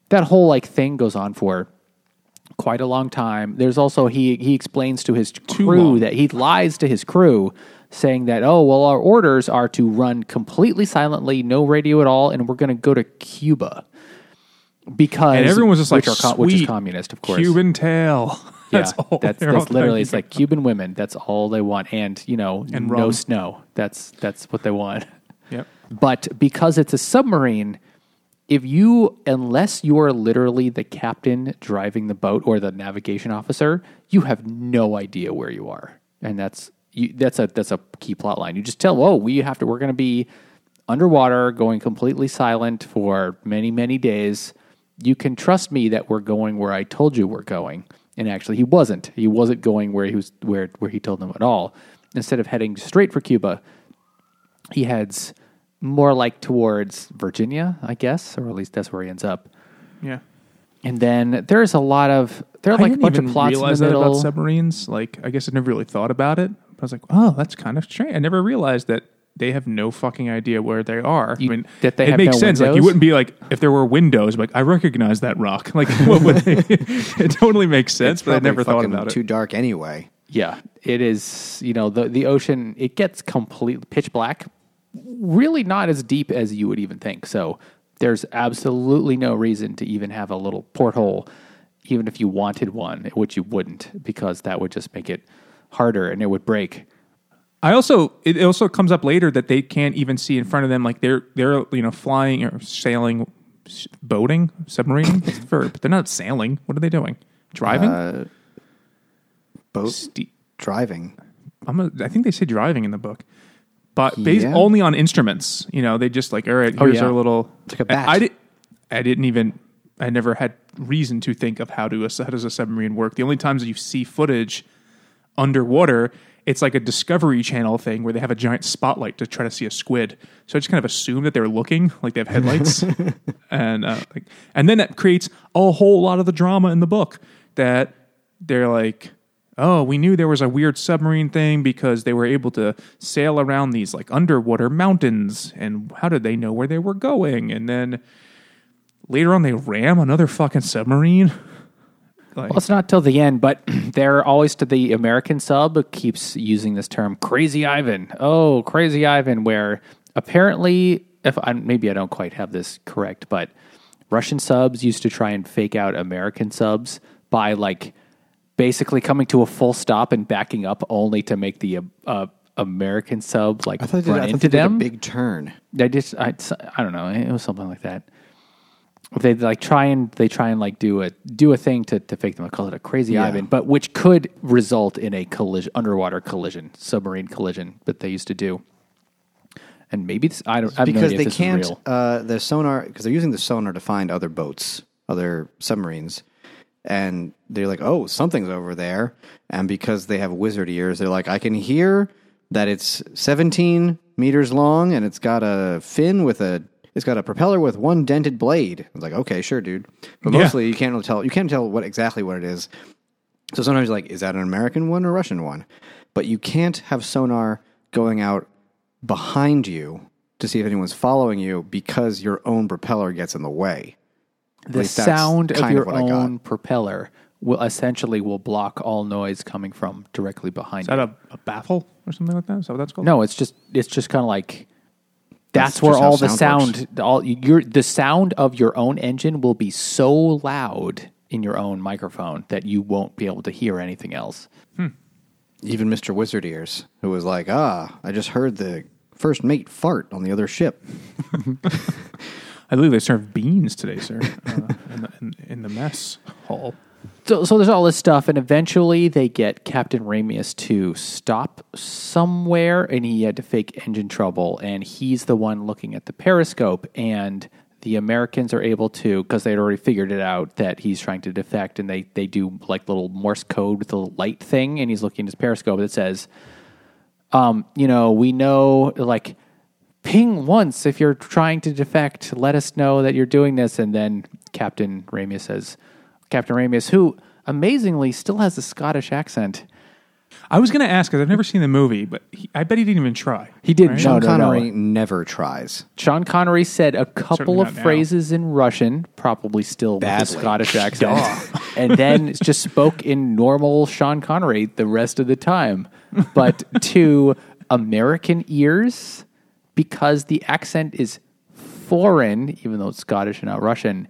that whole like thing goes on for quite a long time. There's also he he explains to his crew that he lies to his crew saying that oh well our orders are to run completely silently, no radio at all and we're going to go to Cuba. Because And everyone was just like, which, are which is communist, of course. Cuban tail. that's yeah, that's, that's literally it's like Cuban women. That's all they want, and you know, And no rum. snow. That's that's what they want. Yep. But because it's a submarine, if you, unless you are literally the captain driving the boat or the navigation officer, you have no idea where you are, and that's you, that's a that's a key plot line. You just tell, oh, we have to. We're going to be underwater, going completely silent for many many days. You can trust me that we're going where I told you we're going. And actually, he wasn't. He wasn't going where he was where where he told them at all. Instead of heading straight for Cuba, he heads more like towards Virginia, I guess, or at least that's where he ends up. Yeah. And then there's a lot of there are like a bunch of plots in the that about middle. submarines. Like, I guess I never really thought about it. I was like, oh, that's kind of strange. I never realized that they have no fucking idea where they are. You- I mean, that they it have makes no sense. Like, you wouldn't be like if there were windows. Like, I recognize that rock. Like, what would they? it totally makes sense, It's but I never thought fucking about Too it. dark anyway. Yeah, it is. You know, the the ocean it gets completely pitch black. Really, not as deep as you would even think. So there's absolutely no reason to even have a little porthole, even if you wanted one, which you wouldn't, because that would just make it harder and it would break. I also it also comes up later that they can't even see in front of them. Like they're they're you know flying or sailing, boating, submarine. It's a verb. They're not sailing. What are they doing? Driving. Uh, boat Ste- driving. I'm a, I think they say driving in the book, but based Yeah. only on instruments. You know, they just like, all right, Oh, here's yeah. our little. It's like a bat. I, I did. I didn't even. I never had reason to think of how to how does a submarine work. The only times that you see footage underwater, it's like a Discovery Channel thing where they have a giant spotlight to try to see a squid. So I just kind of assume that they're looking like they have headlights, and uh, like, and then that creates a whole lot of the drama in the book that they're like, oh, we knew there was a weird submarine thing because they were able to sail around these like underwater mountains, and how did they know where they were going? And then later on, they ram another fucking submarine. Like, Well, it's not till the end, but they're always to the American sub keeps using this term "Crazy Ivan." Oh, Crazy Ivan, where apparently, if I, maybe I don't quite have this correct, but Russian subs used to try and fake out American subs by like basically coming to a full stop and backing up, only to make the uh, uh, American sub like I thought they did, run I thought into they did them. a big turn. They just I, I don't know. It was something like that. They like try and they try and like do a do a thing to, to fake them. I call it a crazy Yeah. Ivan, but which could result in a collision, underwater collision, submarine collision that they used to do. And maybe this, I don't I have no because idea if they this is can't. real. Uh, the sonar because they're using the sonar to find other boats, other submarines, and they're like, "Oh, something's over there." And because they have wizard ears, they're like, "I can hear that it's 17 meters long and it's got a fin with a." It's got a propeller with one dented blade. I was like, okay, sure, dude. But Yeah. mostly, you can't really tell. You can't tell what exactly what it is. So sometimes you're like, is that an American one or Russian one? But you can't have sonar going out behind you to see if anyone's following you because your own propeller gets in the way. The least sound of your of what I got. own propeller will essentially will block all noise coming from directly behind is that you. a, a baffle or something like that? Is that what that's called? No, it's just it's just kind of like that's, That's where just how all the sound sound all your the sound of your own engine will be so loud in your own microphone that you won't be able to hear anything else. Even Mr. Wizard Ears, who was like, ah, I just heard the first mate fart on the other ship. I believe they serve beans today, sir, uh, in, the, in, in the mess hall. So, there's all this stuff, and eventually they get Captain Ramius to stop somewhere, and he had to fake engine trouble, and he's the one looking at the periscope, and the Americans are able to, because they'd already figured it out that he's trying to defect, and they, they do like little Morse code with a light thing, and he's looking at his periscope that says, um, you know, we know like ping once if you're trying to defect. Let us know that you're doing this. And then Captain Ramius says, Captain Ramius, who amazingly still has a Scottish accent. I was going to ask because I've never seen the movie, but he, I bet he didn't even try. He didn't. Right? Sean no, no, no. Connery never tries. Sean Connery said a couple of now. phrases in Russian, probably still with a Scottish accent, and then just spoke in normal Sean Connery the rest of the time. But to American ears, because the accent is foreign, even though it's Scottish and not Russian,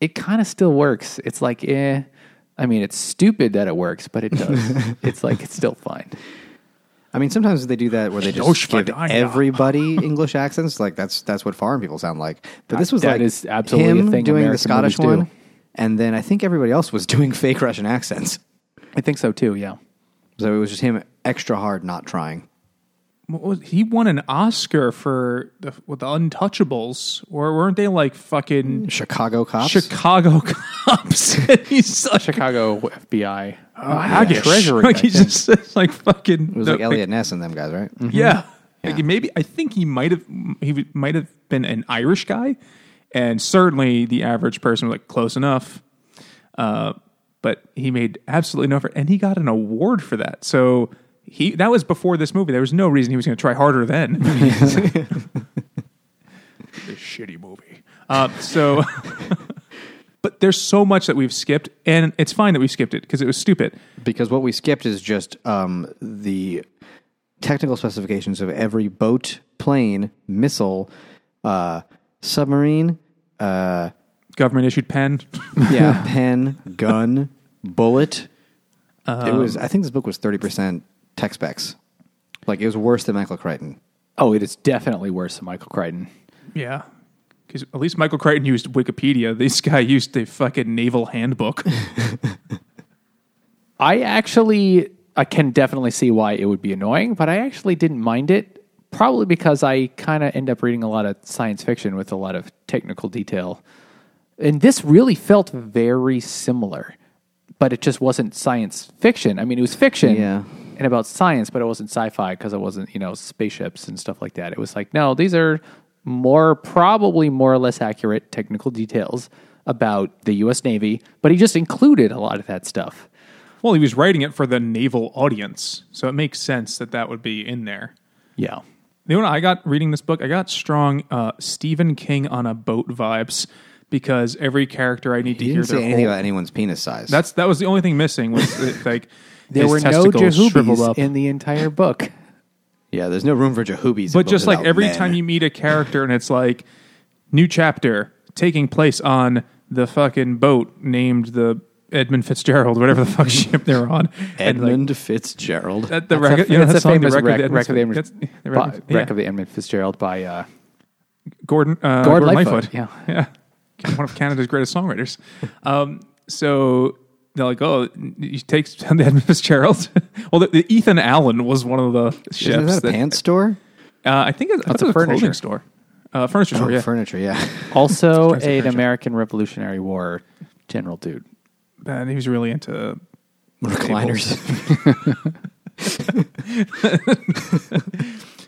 it kind of still works. It's like, eh. I mean, it's stupid that it works, but it does. it's like it's still fine. I mean, sometimes they do that where they just give everybody English accents. Like that's that's what foreign people sound like. But this was That like is absolutely a him thing doing the Scottish do. one, and then I think everybody else was doing fake Russian accents. I think so too. Yeah. So it was just him extra hard not trying. What was, he won an Oscar for the, with the Untouchables, or weren't they like fucking Chicago cops. Chicago cops? he's such Chicago FBI. a haggish. Treasury. Like I he just says like fucking. it was like Eliot Ness and them guys, right? Yeah. Like maybe I think he might have he might have been an Irish guy, and certainly the average person was like close enough. Uh, but he made absolutely no effort, and he got an award for that. So he that was before this movie. There was no reason he was going to try harder then. this shitty movie. Uh, so, but there's so much that we've skipped, and it's fine that we skipped it because it was stupid. Because what we skipped is just um, the technical specifications of every boat, plane, missile, uh, submarine, uh, Government issued pen. yeah, pen, gun, bullet. it Um, was. I think this book was thirty percent tech specs. Like it was worse than Michael Crichton. Oh, it is definitely worse than Michael Crichton. Yeah. Because at least Michael Crichton used Wikipedia. This guy used the fucking naval handbook. I actually, I can definitely see why it would be annoying, but I actually didn't mind it. Probably because I kind of end up reading a lot of science fiction with a lot of technical detail. And this really felt very similar, but it just wasn't science fiction. I mean, it was fiction Yeah. And about science, but it wasn't sci fi because it wasn't, you know, spaceships and stuff like that. It was like, no, these are more, probably more or less accurate technical details about the U.S. Navy, but he just included a lot of that stuff. well, he was writing it for the naval audience. So it makes sense that that would be in there. Yeah. You know what I got reading this book? I got strong uh, Stephen King on a boat vibes because every character I need to He hear didn't say their anything whole- about anyone's penis size. That's that was the only thing missing was like There his were no testicles shriveled Jehubis up. in the entire book. yeah. There's no room for Jehubis. but just like every time you meet a character and it's like new chapter taking place on the fucking boat named the Edmund Fitzgerald, whatever the fuck ship they're on. And, like, Edmund Fitzgerald. that, the That's record, you know, that's that a song, the famous record, wreck, of the wreck of the Edmund, Edmund, that's- the by- record- yeah. wreck of the Edmund Fitzgerald by uh, Gordon, uh, Gord Gordon Lightfoot, Lightfoot. yeah. yeah, one of Canada's greatest songwriters. Um, so they're like, oh, you take the Edmund Fitzgerald. well, the, the Ethan Allen was one of the chefs. Isn't that a that- pants store? Uh, I think it, I That's thought a was a clothing furniture. store, uh, furniture store. Oh, Yeah, furniture. Yeah. also Trying an furniture. American Revolutionary War general dude. and he was really into Recliners.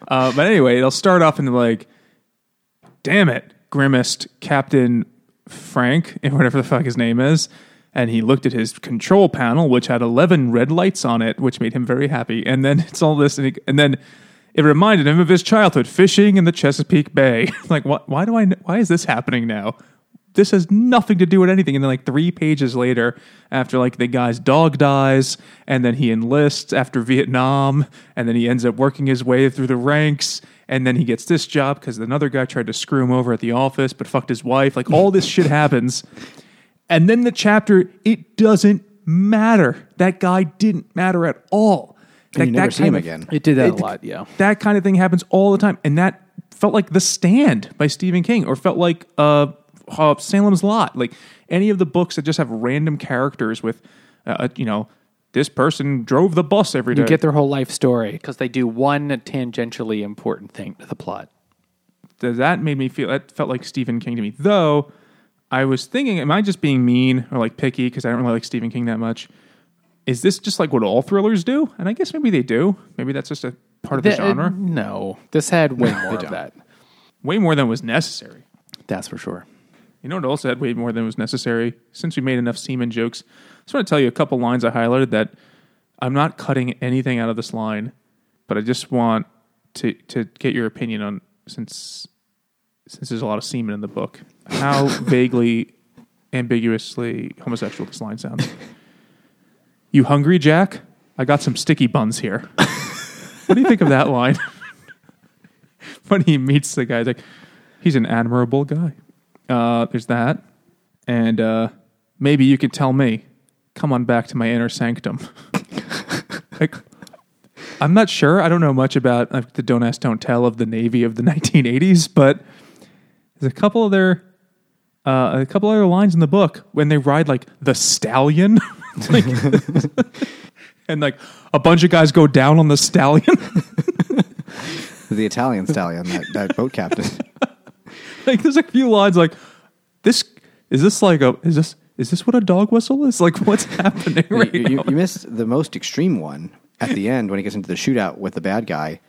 Uh, but anyway, they'll start off into like, damn it, grimaced Captain Frank, and whatever the fuck his name is. And he looked at his control panel, which had 11 red lights on it, which made him very happy. And then it's all this, and, he, and then it reminded him of his childhood fishing in the Chesapeake Bay. like, what, why do I, why is this happening now? This has nothing to do with anything. And then, like, three pages later, after like the guy's dog dies, and then he enlists after Vietnam, and then he ends up working his way through the ranks, and then he gets this job because another guy tried to screw him over at the office, but fucked his wife. Like, all this shit happens. And then the chapter, it doesn't matter. That guy didn't matter at all. That, you never that see him of- again. It did that It- a lot, yeah. That kind of thing happens all the time. And that felt like The Stand by Stephen King, or felt like uh, uh, Salem's Lot. Like any of the books that just have random characters with, uh, you know, this person drove the bus every day. You get their whole life story because they do one tangentially important thing to the plot. That made me feel that felt like Stephen King to me. Though I was thinking, am I just being mean or like picky because I don't really like Stephen King that much? Is this just like what all thrillers do? And I guess maybe they do. Maybe that's just a part of the, The- uh, genre. no, this had way more of that. Way more than was necessary. That's for sure. You know what also had way more than was necessary? Since we made enough semen jokes, I just want to tell you a couple lines I highlighted that I'm not cutting anything out of this line, but I just want to to get your opinion on since since there's a lot of semen in the book, how vaguely ambiguously homosexual this line sounds. You hungry, Jack? I got some sticky buns here. what do you think of that line? when he meets the guy, he's like, he's an admirable guy. Uh, there's that. And uh, maybe you could tell me, come on back to my inner sanctum. like, I'm not sure. I don't know much about like, the don't ask, don't tell of the Navy of the 1980s, but there's a couple of their uh, a couple other lines in the book when they ride like the stallion, like, and like a bunch of guys go down on the stallion. The Italian stallion, that, that boat captain. like there's a few lines like this is this like a is this is this what a dog whistle is like what's happening right you, now you, you missed the most extreme one at the end when he gets into the shootout with the bad guy.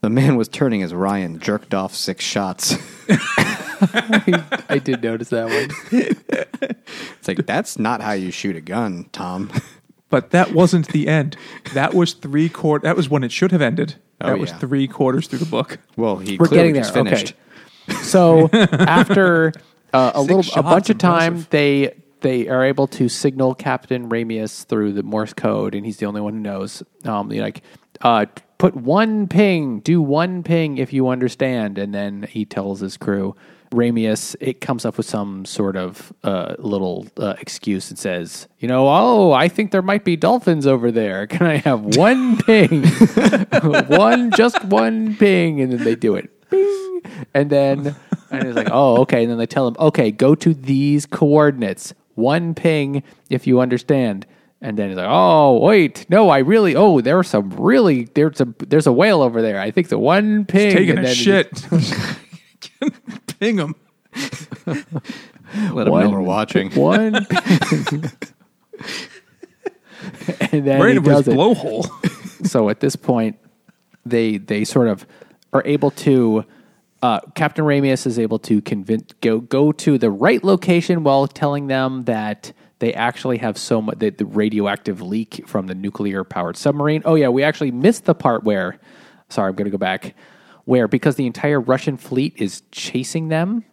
The man was turning as Ryan jerked off six shots. I did notice that one. It's like that's not how you shoot a gun, Tom. but that wasn't the end that was three quarter that was when it should have ended Oh, that was yeah. three quarters through the book Well, he We're clearly getting just there. finished. Okay. So after uh, a little, a shots, bunch of time, impressive. they they are able to signal Captain Ramius through the Morse code, and he's the only one who knows. Um, they're like, uh, put one ping, do one ping if you understand, and then he tells his crew. Ramius, it comes up with some sort of uh, little uh, excuse and says, you know, oh, I think there might be dolphins over there. Can I have one ping? one, just one ping. And then they do it. Bing. And then, and he's like, oh, okay. And then they tell him, okay, go to these coordinates. One ping if you understand. And then he's like, "Oh, wait, no, I really. Oh, there's some really. There's a there's a whale over there. I think the one ping taking and a shit ping him Let him know we're watching. One and then right he into his does it. blowhole so at this point, they they sort of are able to. Uh, Captain Ramius is able to convince go go to the right location while telling them that they actually have so much the, the radioactive leak from the nuclear powered submarine. Oh yeah, we actually missed the part where. Sorry, I'm going to go back. Where because the entire Russian fleet is chasing them.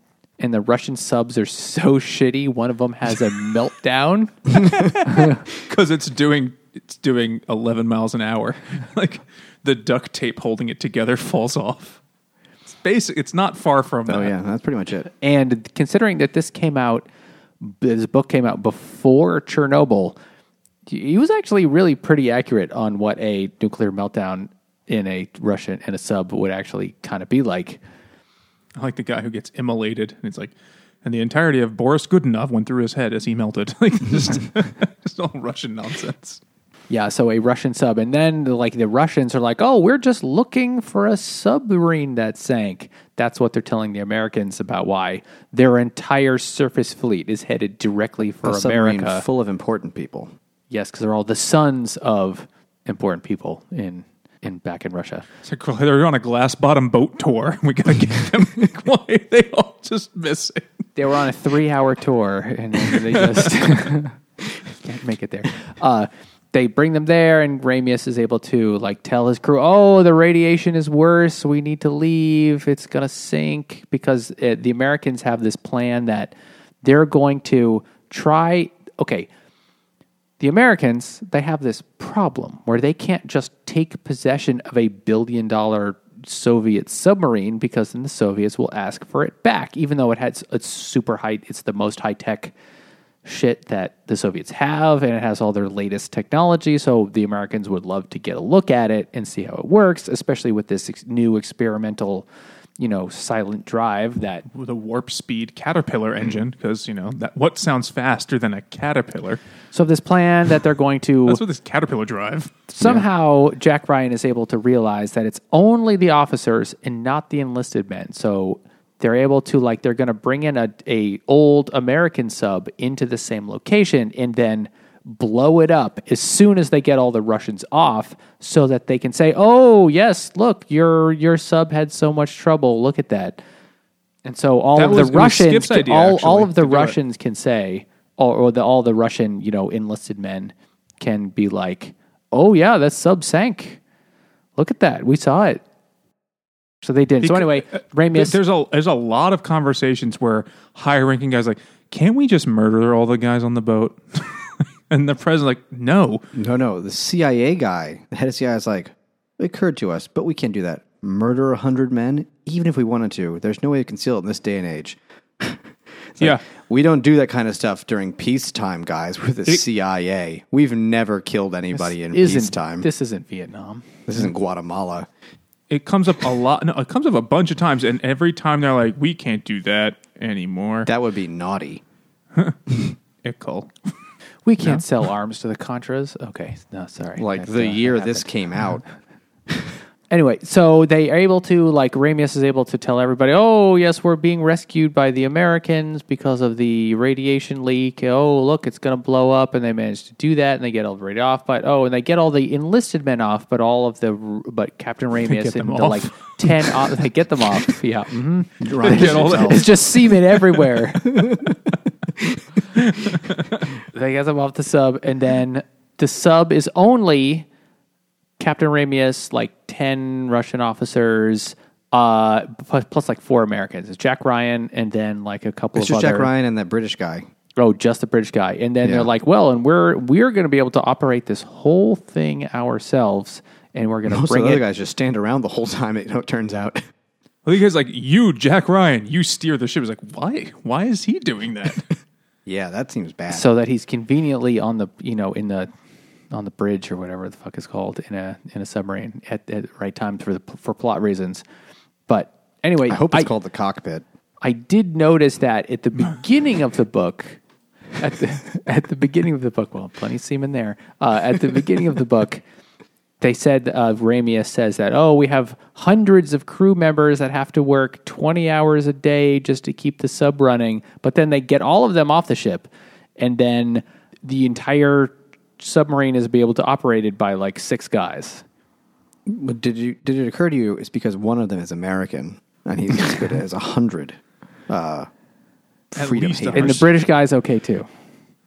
And the Russian subs are so shitty. One of them has a meltdown. because it's doing it's doing 11 miles an hour like the duct tape holding it together falls off it's basic it's not far from oh, that Oh yeah, that's pretty much it. And considering that this came out, this book came out before Chernobyl, he was actually really pretty accurate on what a nuclear meltdown in a Russian in a sub would actually kind of be like. I like the guy who gets immolated and it's like and the entirety of Boris Godunov went through his head as he melted like just just all Russian nonsense Yeah, so a Russian sub, and then like the Russians are like, "Oh, we're just looking for a submarine that sank." That's what they're telling the Americans about why their entire surface fleet is headed directly for A America. full of important people. Yes, because they're all the sons of important people in in back in Russia. like well, they're on a glass bottom boat tour we gotta get them why they all just missing They were on a three hour tour and they just can't make it there. Uh, they bring them there, and Ramius is able to like tell his crew, "Oh, the radiation is worse. We need to leave. It's gonna sink." Because uh, the Americans have this plan that they're going to try. Okay, the Americans, they have this problem where they can't just take possession of a billion dollar Soviet submarine because then the Soviets will ask for it back, even though it has it's super high, it's the most high tech shit that the Soviets have, and it has all their latest technology. So the Americans would love to get a look at it and see how it works, especially with this ex- new experimental, you know, silent drive that with a warp speed caterpillar engine because you know that what sounds faster than a caterpillar so this plan that they're going to that's what this caterpillar drive somehow Jack Ryan is able to realize that it's only the officers and not the enlisted men. So they're able to like they're going to bring in a, a old American sub into the same location and then blow it up as soon as they get all the Russians off so that they can say, "Oh, yes, look, your your sub had so much trouble. Look at that." And so all That of was- the Russians can- idea, all actually, all of the to do it. Russians can say or, or the, all the Russian, you know, enlisted men can be like, "Oh yeah, that sub sank. Look at that. We saw it." So they did. so anyway, uh, Ramius There's a there's a lot of conversations where higher ranking guys like, can't we just murder all the guys on the boat? and the president's like, no. No, no. The CIA guy, the head of CIA, is like, it occurred to us, but we can't do that. Murder a hundred men, even if we wanted to. There's no way to conceal it in this day and age. yeah. We don't do that kind of stuff during peacetime, guys. We're the It- CIA. We've never killed anybody in peacetime. this isn't Vietnam. this isn't Guatemala. It comes up a lot. No, it comes up a bunch of times, and every time they're like, we can't do that anymore. That would be naughty. Ickle. We can't sell arms to the Contras. Okay, no, sorry. Like That, the uh, year happened. this came out. Anyway, so they are able to like Ramius is able to tell everybody, "Oh, yes, we're being rescued by the Americans because of the radiation leak. Oh, look, it's going to blow up." And they manage to do that, and they get all the radio off. But oh, and they get all the enlisted men off, but all of the but Captain Ramius get and the off. like ten, off, they get them off. Yeah, Get all the- it's just semen everywhere. they get them off the sub, and then the sub is only Captain Ramius, like ten Russian officers, uh, plus, plus like four Americans. It's Jack Ryan, and then like a couple It's of just other. Jack Ryan and that British guy. Oh, just the British guy, and then Yeah. they're like, well, and we're we're going to be able to operate this whole thing ourselves, and we're going to Most of bring the it. other guys just stand around the whole time. It, it turns out. Well, you guys like you, Jack Ryan, you steer the ship. It's like, why? Why is he doing that? yeah, that seems bad. so that he's conveniently on the you know in the on the bridge or whatever the fuck is called in a in a submarine at, at the right time for the for plot reasons. But anyway, I hope it's called the cockpit. I did notice that at the beginning of the book, at the at the beginning of the book, well, plenty of semen there. Uh, at the beginning of the book, they said uh, Ramius says that oh, we have hundreds of crew members that have to work twenty hours a day just to keep the sub running, but then they get all of them off the ship, and then the entire submarine is be able to operated by like six guys. But did you did it occur to you? It's because one of them is American and he's as good as a hundred. Uh, At freedom least haters. And the British guys okay too.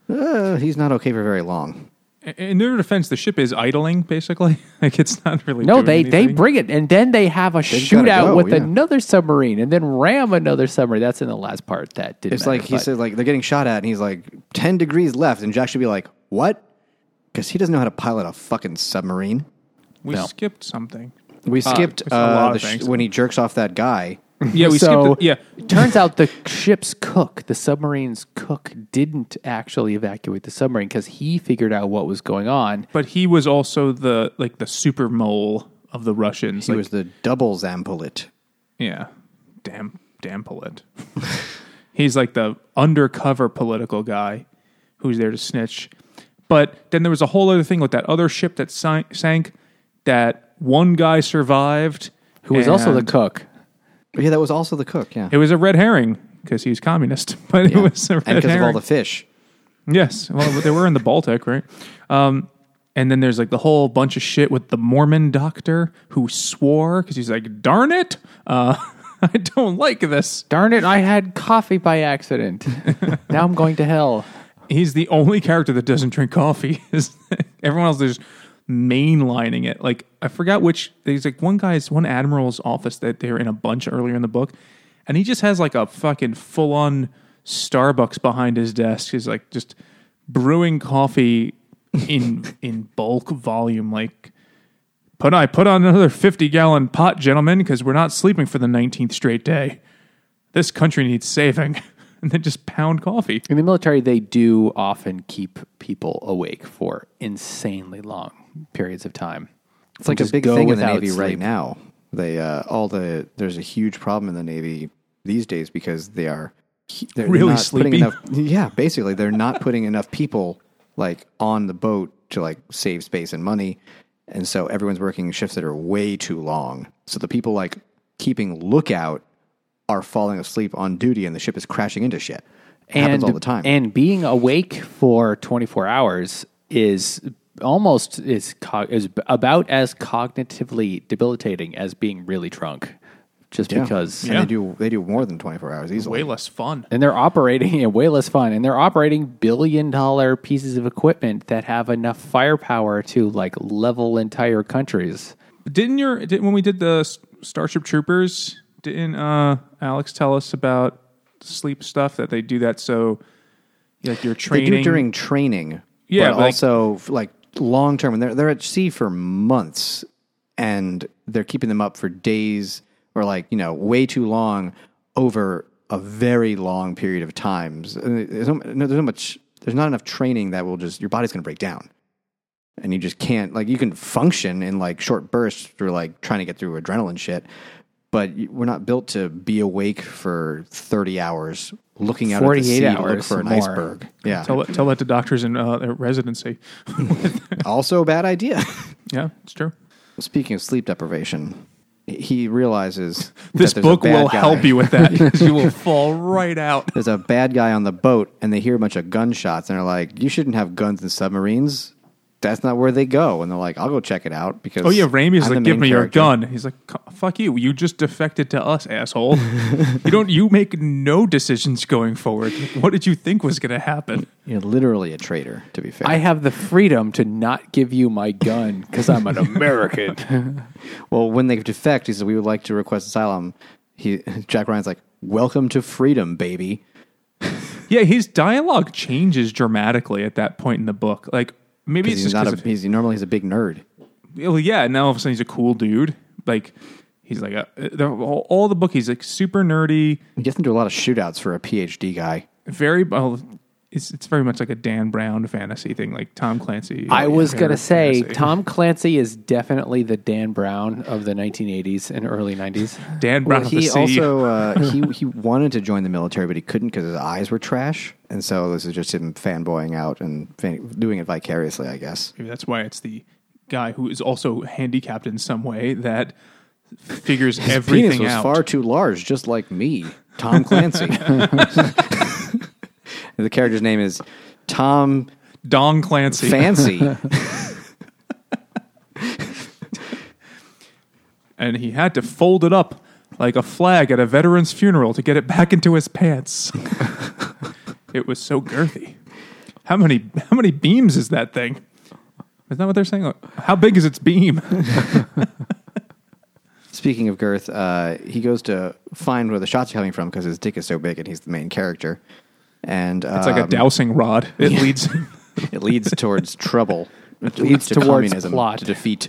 Uh, he's not okay for very long. In their defense, the ship is idling basically. Like it's not really. No, doing they they bring it, and then they have a gotta shootout go, with yeah. another submarine, and then ram another submarine. That's in the last part. That didn't. It's like he but- said, like they're getting shot at, and he's like ten degrees left, and Jack should be like, "What?" Because he doesn't know how to pilot a fucking submarine. we No. skipped something. We skipped it's a lot uh, of sh- when he jerks off that guy. Yeah, we so. skipped. It. Yeah, turns out the ship's cook, the submarine's cook, didn't actually evacuate the submarine because he figured out what was going on. but he was also the like the super mole of the Russians. He like, was the double Zampolit. Yeah. Damn, damn Palit. He's like the undercover political guy who's there to snitch. But then there was a whole other thing with that other ship that sank that one guy survived. Who was also the and cook? Yeah, that was also the cook. Yeah, It was a red herring because he's communist, but it was a red and because of all the fish. Yes. Well, they were in the Baltic, right? Um, and then there's like the whole bunch of shit with the Mormon doctor who swore because he's like, darn it, uh, I don't like this. Darn it! I had coffee by accident. now I'm going to hell. He's the only character that doesn't drink coffee. Everyone else is mainlining it. Like, I forgot which, there's like one guy's, one admiral's office that they're in a bunch earlier in the book. And he just has like a fucking full on Starbucks behind his desk. He's like just brewing coffee in in bulk volume. Like, put I put on another fifty gallon pot, gentlemen, because we're not sleeping for the nineteenth straight day. This country needs saving, and then just pound coffee. In the military, they do often keep people awake for insanely long periods of time. It's like a big thing in the Navy right now. They uh, all the there's a huge problem in the Navy these days because they are they're Really not putting sleepy. enough. Yeah, basically they're not putting enough people like on the boat to like save space and money, and so everyone's working shifts that are way too long. So the people like keeping lookout are falling asleep on duty, and the ship is crashing into shit. It happens all the time. And being awake for 24 hours is almost is co- is about as cognitively debilitating as being really drunk, just Yeah. because. And Yeah. they do they do more than 24 hours easily. Way less fun. And they're operating yeah, way less fun, and they're operating billion dollar pieces of equipment that have enough firepower to like level entire countries. Didn't your did, when we did the S- Starship Troopers? Didn't uh, Alex tell us about sleep stuff that they do that so like you're They training do during training. Yeah, but but, like- also f- like long term, and they're they're at sea for months, and they're keeping them up for days or like you know way too long over a very long period of times. There's no, there's no much. There's not enough training that will just your body's going to break down, and you just can't like you can function in like short bursts through like trying to get through adrenaline shit. But we're not built to be awake for 30 hours looking out at the 48 sea to look hours for an more. iceberg. Yeah. Tell that, tell that to doctors in uh, their residency. also a bad idea. Yeah, it's true. Speaking of sleep deprivation, he realizes This that there's a book bad will guy- help you with that because you will fall right out. There's a bad guy on the boat, and they hear a bunch of gunshots, and they're like, "You shouldn't have guns in submarines. That's not where they go." And they're like, "I'll go check it out." Because Oh yeah, Ramius I'm like, "Give main me your gun." He's like, "Fuck you! You just defected to us, asshole. you don't. You make no decisions going forward. What did you think was going to happen?" You're literally a traitor. To be fair, I have the freedom to not give you my gun because I'm an American. well, when they defect, he says, "We would like to request asylum." He Jack Ryan's like, "Welcome to freedom, baby." Yeah, his dialogue changes dramatically at that point in the book. Like maybe it's He's just not a. of- He's normally he's a big nerd. well, yeah. And now all of a sudden he's a cool dude. Like he's like a, all, all the book. He's like super nerdy. He gets into a lot of shootouts for a PhD guy. Very well. It's it's very much like a Dan Brown fantasy thing, like Tom Clancy. I was gonna say fantasy. Tom Clancy is definitely the Dan Brown of the 1980s and early 90s. Dan Brown Well, of the he also uh, he he wanted to join the military, but he couldn't because his eyes were trash. And so this is just him fanboying out and fan, doing it vicariously, I guess. Maybe that's why it's the guy who is also handicapped in some way that figures Penis everything was out. far too large, just like me, Tom Clancy. the character's name is Tom Don Clancy. Fancy. and he had to fold it up like a flag at a veteran's funeral to get it back into his pants. it was so girthy. How many how many beams is that thing? Is that what they're saying? How big is its beam? Speaking of girth, uh, he goes to find where the shots are coming from because his dick is so big and he's the main character. And It's like a um, dowsing rod. It leads. It leads towards trouble. It leads to towards communism, plot. to defeat.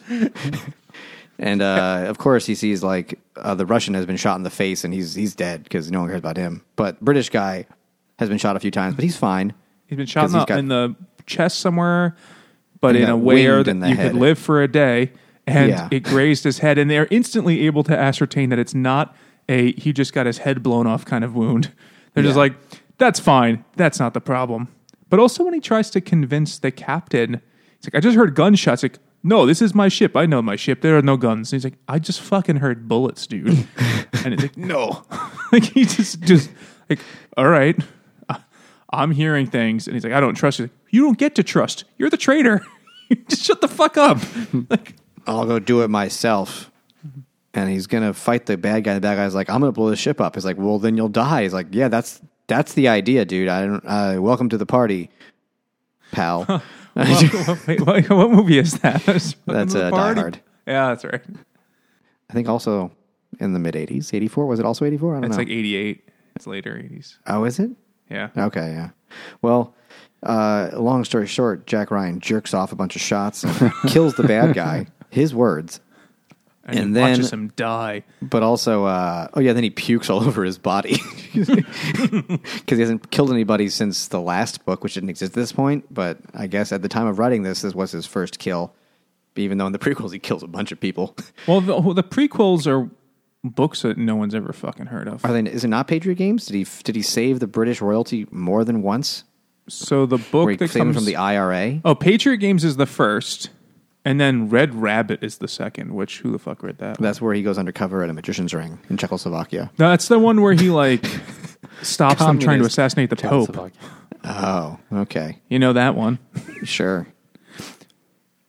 and uh, of course, he sees like uh, the Russian has been shot in the face, and he's he's dead because no one cares about him. But British guy has been shot a few times, but he's fine. He's been shot in the, in the chest somewhere, but in a way that you head. could live for a day, and Yeah. it grazed his head. And they're instantly able to ascertain that it's not a he just got his head blown off kind of wound. They're just like, that's fine. That's not the problem. But also when he tries to convince the captain, he's like, I just heard gunshots. Like, no, this is my ship. I know my ship. There are no guns. And he's like, I just fucking heard bullets, dude. and he's like, no. like he just just like, all right. I'm hearing things, and he's like, "I don't trust you." You don't get to trust. You're the traitor. Just shut the fuck up. like, I'll go do it myself. And he's gonna fight the bad guy. The bad guy's like, "I'm gonna blow the ship up." He's like, "Well, then you'll die." He's like, "Yeah, that's that's the idea, dude. I don't. Uh, welcome to the party, pal." what, wait, what, what movie is that? That's, uh, Die Hard. Yeah, that's right. I think also in the mid '80s, '84 was it also '84? I don't It's know. like '88. It's later '80s. oh, is it? Yeah. Okay, yeah. Well, uh, long story short, Jack Ryan jerks off a bunch of shots kills the bad guy. His words. And, And then watches him die. But also, uh, oh yeah, then he pukes all over his body because he hasn't killed anybody since the last book, which didn't exist at this point. But I guess at the time of writing this, this was his first kill. Even though in the prequels he kills a bunch of people. Well, the, the prequels are books that no one's ever fucking heard of. Are they? Is it not Patriot Games? Did he? Did he save the British royalty more than once? So the book that comes from the IRA? oh, Patriot Games is the first, and then Red Rabbit is the second. Which who the fuck read that? That's where he goes undercover at a magician's ring in Czechoslovakia. No, that's the one where he like stops them trying to assassinate the Pope. Oh, okay, You know that one. sure.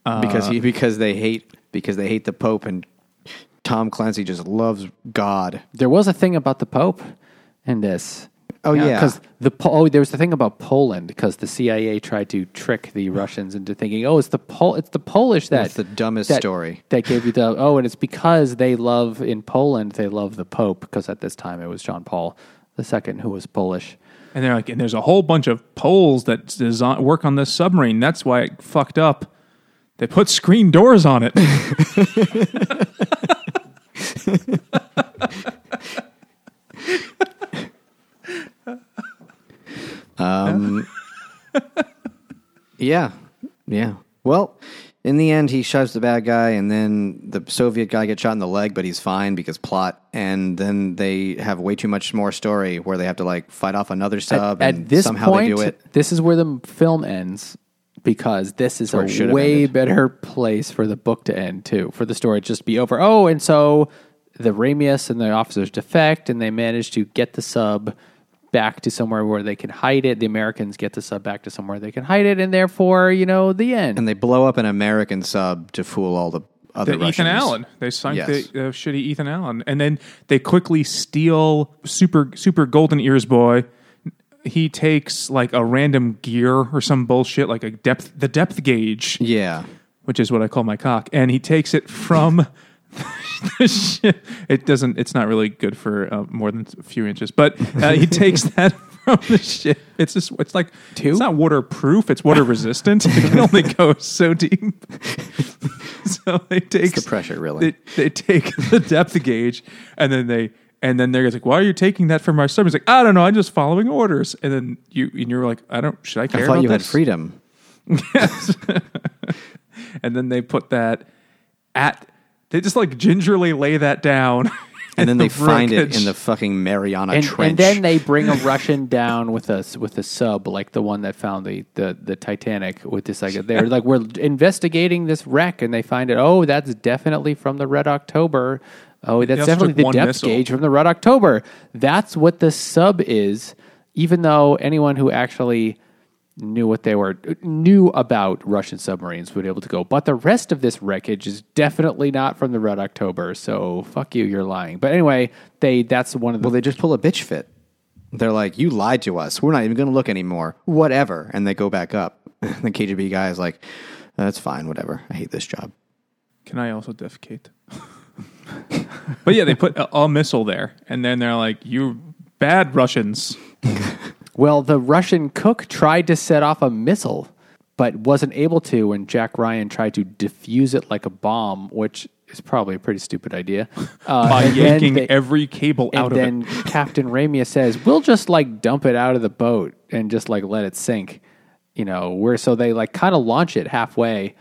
Uh, because he because they hate because they hate the Pope and Tom Clancy just loves God. There was a thing about the Pope in this. Oh, yeah. because the Po- oh, there was the thing about Poland because the CIA tried to trick the Russians into thinking, oh, it's the Pol- it's the Polish that That's the dumbest that- story. that gave you the oh, and it's because they love in Poland they love the Pope because at this time it was John Paul II who was Polish. And they're like, and there's a whole bunch of Poles that design, work on this submarine. That's why it fucked up. They put screen doors on it. Um, yeah, yeah. Well, in the end, he shoves the bad guy, and then the Soviet guy gets shot in the leg, but he's fine because plot. And then they have way too much more story where they have to like fight off another sub, at, and at this somehow point, they do it. this is where the film ends because this is should a way better place for the book to end too. For the story to just be over. Oh, and so the Ramius and the officers defect, and they manage to get the sub back to somewhere where they can hide it. The Americans get the sub back to somewhere they can hide it, and therefore, you know, the end. And they blow up an American sub to fool all the other the Russians. Ethan Allen. They sunk Yes. the uh, shitty Ethan Allen, and then they quickly steal super super golden ears boy. He takes like a random gear or some bullshit, like a depth the depth gauge, Yeah. which is what I call my cock, and he takes it from. the ship. It doesn't. It's not really good for uh, more than a few inches, but uh, he takes that from the ship. It's just. It's like Two? It's not waterproof. It's water resistant. it can only go so deep. so they take the pressure, really. They, they take the depth gauge and then they and then they're like, "Why are you taking that from our sub?" He's like, "I don't know. I'm just following orders." And then you and you're like, "I don't. Should I care?" I thought about you had this?" freedom. And then they put that at. They just like gingerly lay that down. And then in they the find it in the fucking Mariana and, Trench. and then they bring a Russian down with us with a sub like the one that found the, the, the Titanic with this like they're like we're investigating this wreck and they find it oh that's definitely from the Red October oh that's also definitely the depth missile. gauge from the Red October that's what the sub is even though anyone who actually knew what they were knew about Russian submarines would be able to go. But the rest of this wreckage is definitely not from the Red October. So fuck you, you're lying. But anyway, they that's one of the well, they just pull a bitch fit. They're like, "You lied to us. We're not even going to look anymore. Whatever." And they go back up. the KGB guy is like, "That's fine. Whatever. I hate this job." Can I also defecate? but yeah, they put a, a missile there, and then they're like, "You bad Russians." Well, the Russian cook tried to set off a missile, but wasn't able to when Jack Ryan tried to defuse it like a bomb, which is probably a pretty stupid idea. Uh, by yanking they- every cable out of it. And then. Captain Ramius says, "We'll just like dump it out of the boat and just like let it sink." You know, where so they like kind of launch it halfway,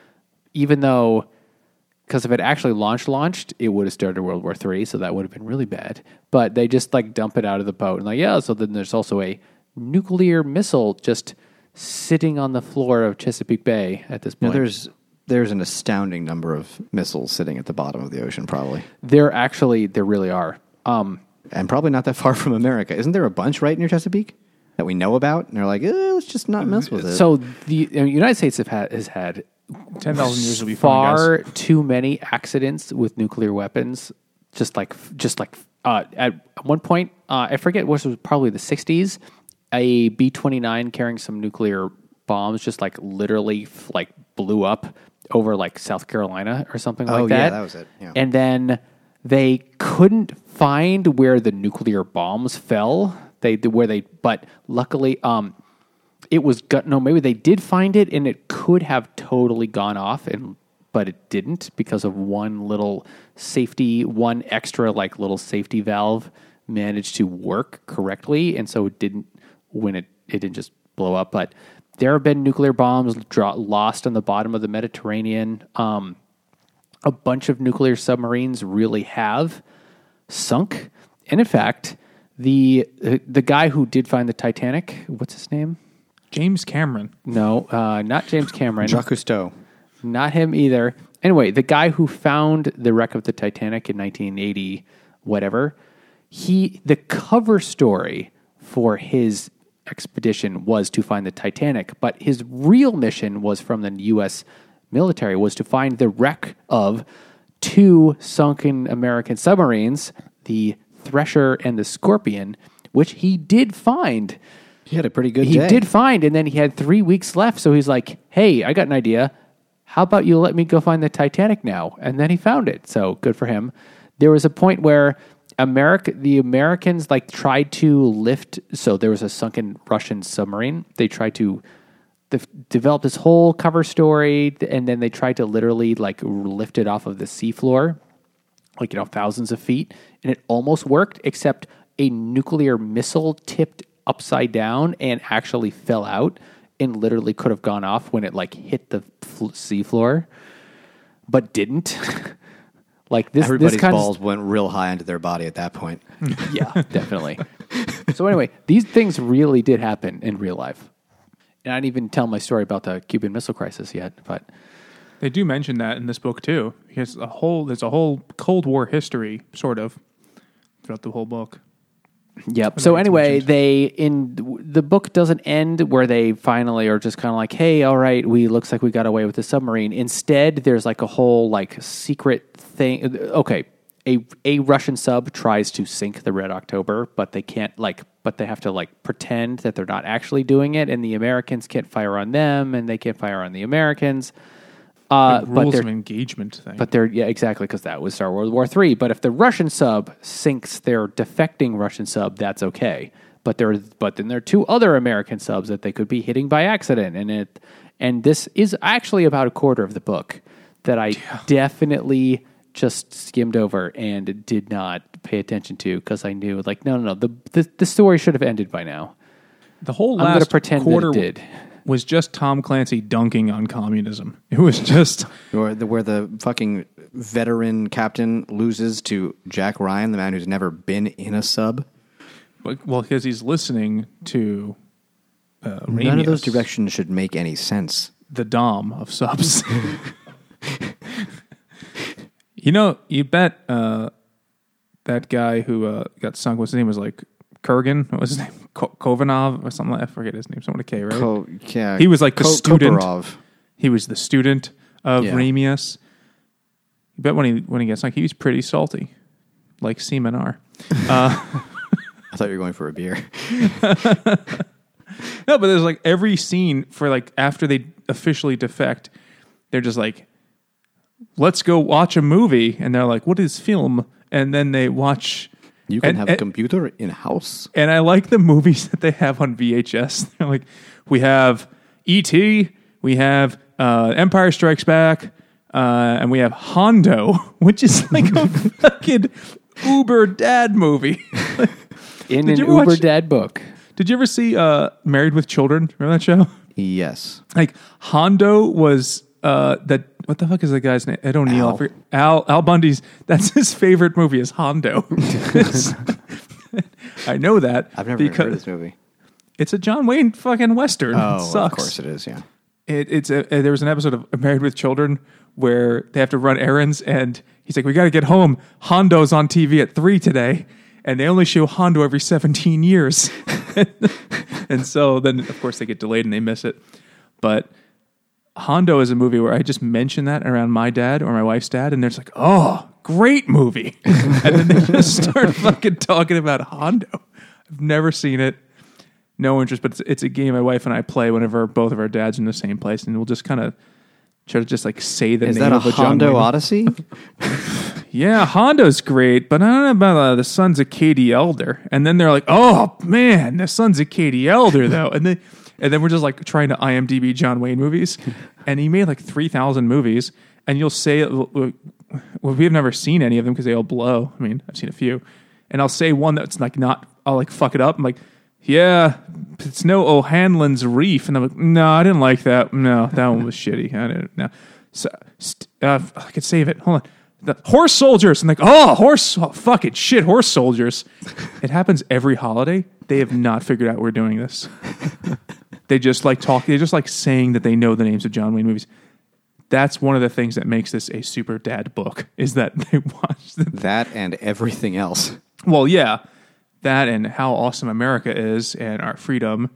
even though because if it actually launched launched, it would have started World War Three, so that would have been really bad. But they just like dump it out of the boat and like yeah. So then there's also a nuclear missile just sitting on the floor of Chesapeake Bay at this Now, point. there's there's an astounding number of missiles sitting at the bottom of the ocean, probably, there actually there really are. Um, and probably not that far from America. Isn't there a bunch right near Chesapeake that we know about? And they're like, eh, "Let's just not mess with it." so the uh, United States have had, has had Ten thousand years will be fine, far guys. too many accidents with nuclear weapons. Just like, just like uh, at one point, uh, I forget which was probably the '60s. A B twenty nine carrying some nuclear bombs just like literally like blew up over like South Carolina or something Oh, like that. yeah, that. that was it, yeah. And then they couldn't find where the nuclear bombs fell. They where they, but luckily, um, it was gut no maybe they did find it and it could have totally gone off and but it didn't because of one little safety one extra like little safety valve managed to work correctly and so it didn't when it it didn't just blow up but there have been nuclear bombs dro- lost on the bottom of the Mediterranean um, a bunch of nuclear submarines really have sunk and in fact the the guy who did find the Titanic what's his name James Cameron. no, uh, not James Cameron. Jacques Cousteau. Not him either. Anyway, the guy who found the wreck of the Titanic in 1980, whatever, he the cover story for his expedition was to find the Titanic, but his real mission was from the U.S. military was to find the wreck of two sunken American submarines, the Thresher and the Scorpion, which he did find. He had a pretty good He day. did find, and then he had three weeks left. So he's like, "Hey, I got an idea. How about you let me go find the Titanic now?" And then he found it. So good for him. There was a point where America, the Americans, like tried to lift. So there was a sunken Russian submarine. They tried to de- develop this whole cover story, and then they tried to literally like lift it off of the seafloor like you know thousands of feet and it almost worked except a nuclear missile tipped upside down and actually fell out and literally could have gone off when it like hit the fl- seafloor but didn't like this Everybody's this kind balls went real high into their body at that point. yeah definitely so anyway these things really did happen in real life and i didn't even tell my story about the cuban missile crisis yet but They do mention that in this book too. Because a whole there's a whole Cold War history sort of throughout the whole book. Yep. So anyway, they in the book doesn't end where they finally are just kind of like, "Hey, all right, we looks like we got away with the submarine." Instead, there's like a whole like secret thing. Uh, okay, a a Russian sub tries to sink the Red October, but they can't like, but they have to like pretend that they're not actually doing it, and the Americans can't fire on them, and they can't fire on the Americans. Uh, but rules they're of engagement thing. but they're yeah, exactly because that was Star World War Three. But if the Russian sub sinks their defecting Russian sub, that's okay. But there, but then there are two other American subs that they could be hitting by accident, and it, and this is actually about a quarter of the book that I definitely just skimmed over and did not pay attention to because I knew like no, no, no, the, the the story should have ended by now. the whole I'm last gonna pretend that it quarter did. Was just Tom Clancy dunking on communism. It was just Or the, where the fucking veteran captain loses to Jack Ryan, the man who's never been in a sub. like, well because he's listening to uh, None of those directions should make any sense. the dom of subs. you know, you bet uh, that guy who uh, got sunk. What's his name? Was like Kurgan. What was his name? Ko- Kovanov or something. Like, I forget his name. Someone with a K, right? Yeah, He was like the student. Koparov. He was the student of Yeah. Ramius. You bet when he when he gets sunk, he was pretty salty, like seamen are. Uh, I thought you were going for a beer. No, but there's like every scene for like after they officially defect, they're just like, let's go watch a movie, and they're like, what is film? And then they watch. You can and, have and, a computer in house. and I like the movies that they have on VHS. They're like, we have E.T., we have uh, Empire Strikes Back, uh, and we have Hondo, which is like a fucking uber dad movie. In an Uber watch- Dad book. Did you ever see uh, Married with Children? Remember that show? Yes. like Hondo was uh that what the fuck is the guy's name? Ed O'Neill. Al. Al Al Bundy's that's his favorite movie is Hondo. I know that. I've never because heard of this movie. it's a John Wayne fucking western. Oh, it sucks. of course it is. Yeah. It, it's a, uh, there was an episode of Married with Children where they have to run errands, and he's like, "We got to get home. Hondo's on TV at three today, and they only show Hondo every seventeen years." and so then, of course, they get delayed and they miss it. But Hondo is a movie where I just mention that around my dad or my wife's dad, and they're just like, "Oh, great movie," and then they just start fucking talking about Hondo. I've never seen it no interest, but it's, it's a game my wife and I play whenever both of our dads are in the same place, and we'll just kind of try to just like say the Is name that a of a John Hondo Wayne- Odyssey? Yeah, Hondo's great, but I don't know about uh, the Sons of Katie Elder. And then they're like, "Oh man, the Sons of Katie Elder, though." And then and then we're just like trying to IMDb John Wayne movies, and he made like three thousand movies, and you'll say, "Well, we've never seen any of them because they all blow." I mean, I've seen a few, and I'll say one that's like not. I'll like fuck it up. I'm like, "Yeah, it's no O'Hanlon's Reef," and I'm like, "No, I didn't like that. No, that one was shitty. I didn't. No, so, uh, I could save it. Hold on." The horse soldiers I'm like oh horse oh, fuck it shit horse soldiers it happens every holiday they have not figured out we're doing this they just like talk they just like saying that they know the names of john wayne movies that's one of the things that makes this a super dad book is that they watch the that and everything else. well yeah that and how awesome america is and our freedom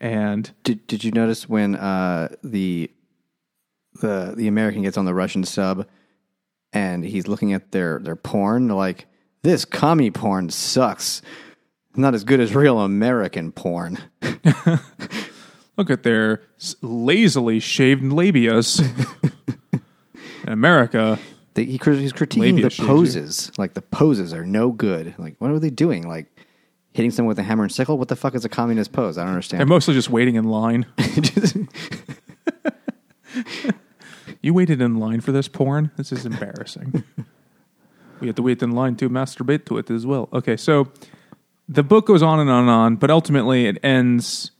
and Did Did you notice when uh, the the the American gets on the Russian sub and he's looking at their their porn. They're like, this commie porn sucks. Not as good as real American porn. Look at their lazily shaved labias. In America, They, he, he's critiquing Labia the poses. Like the poses are no good. Like what are they doing? Like hitting someone with a hammer and sickle. What the fuck is a communist pose? I don't understand. they're mostly just waiting in line. You waited in line for this porn? This is embarrassing. we had to wait in line to masturbate to it as well. Okay, so the book goes on and on and on, but ultimately it ends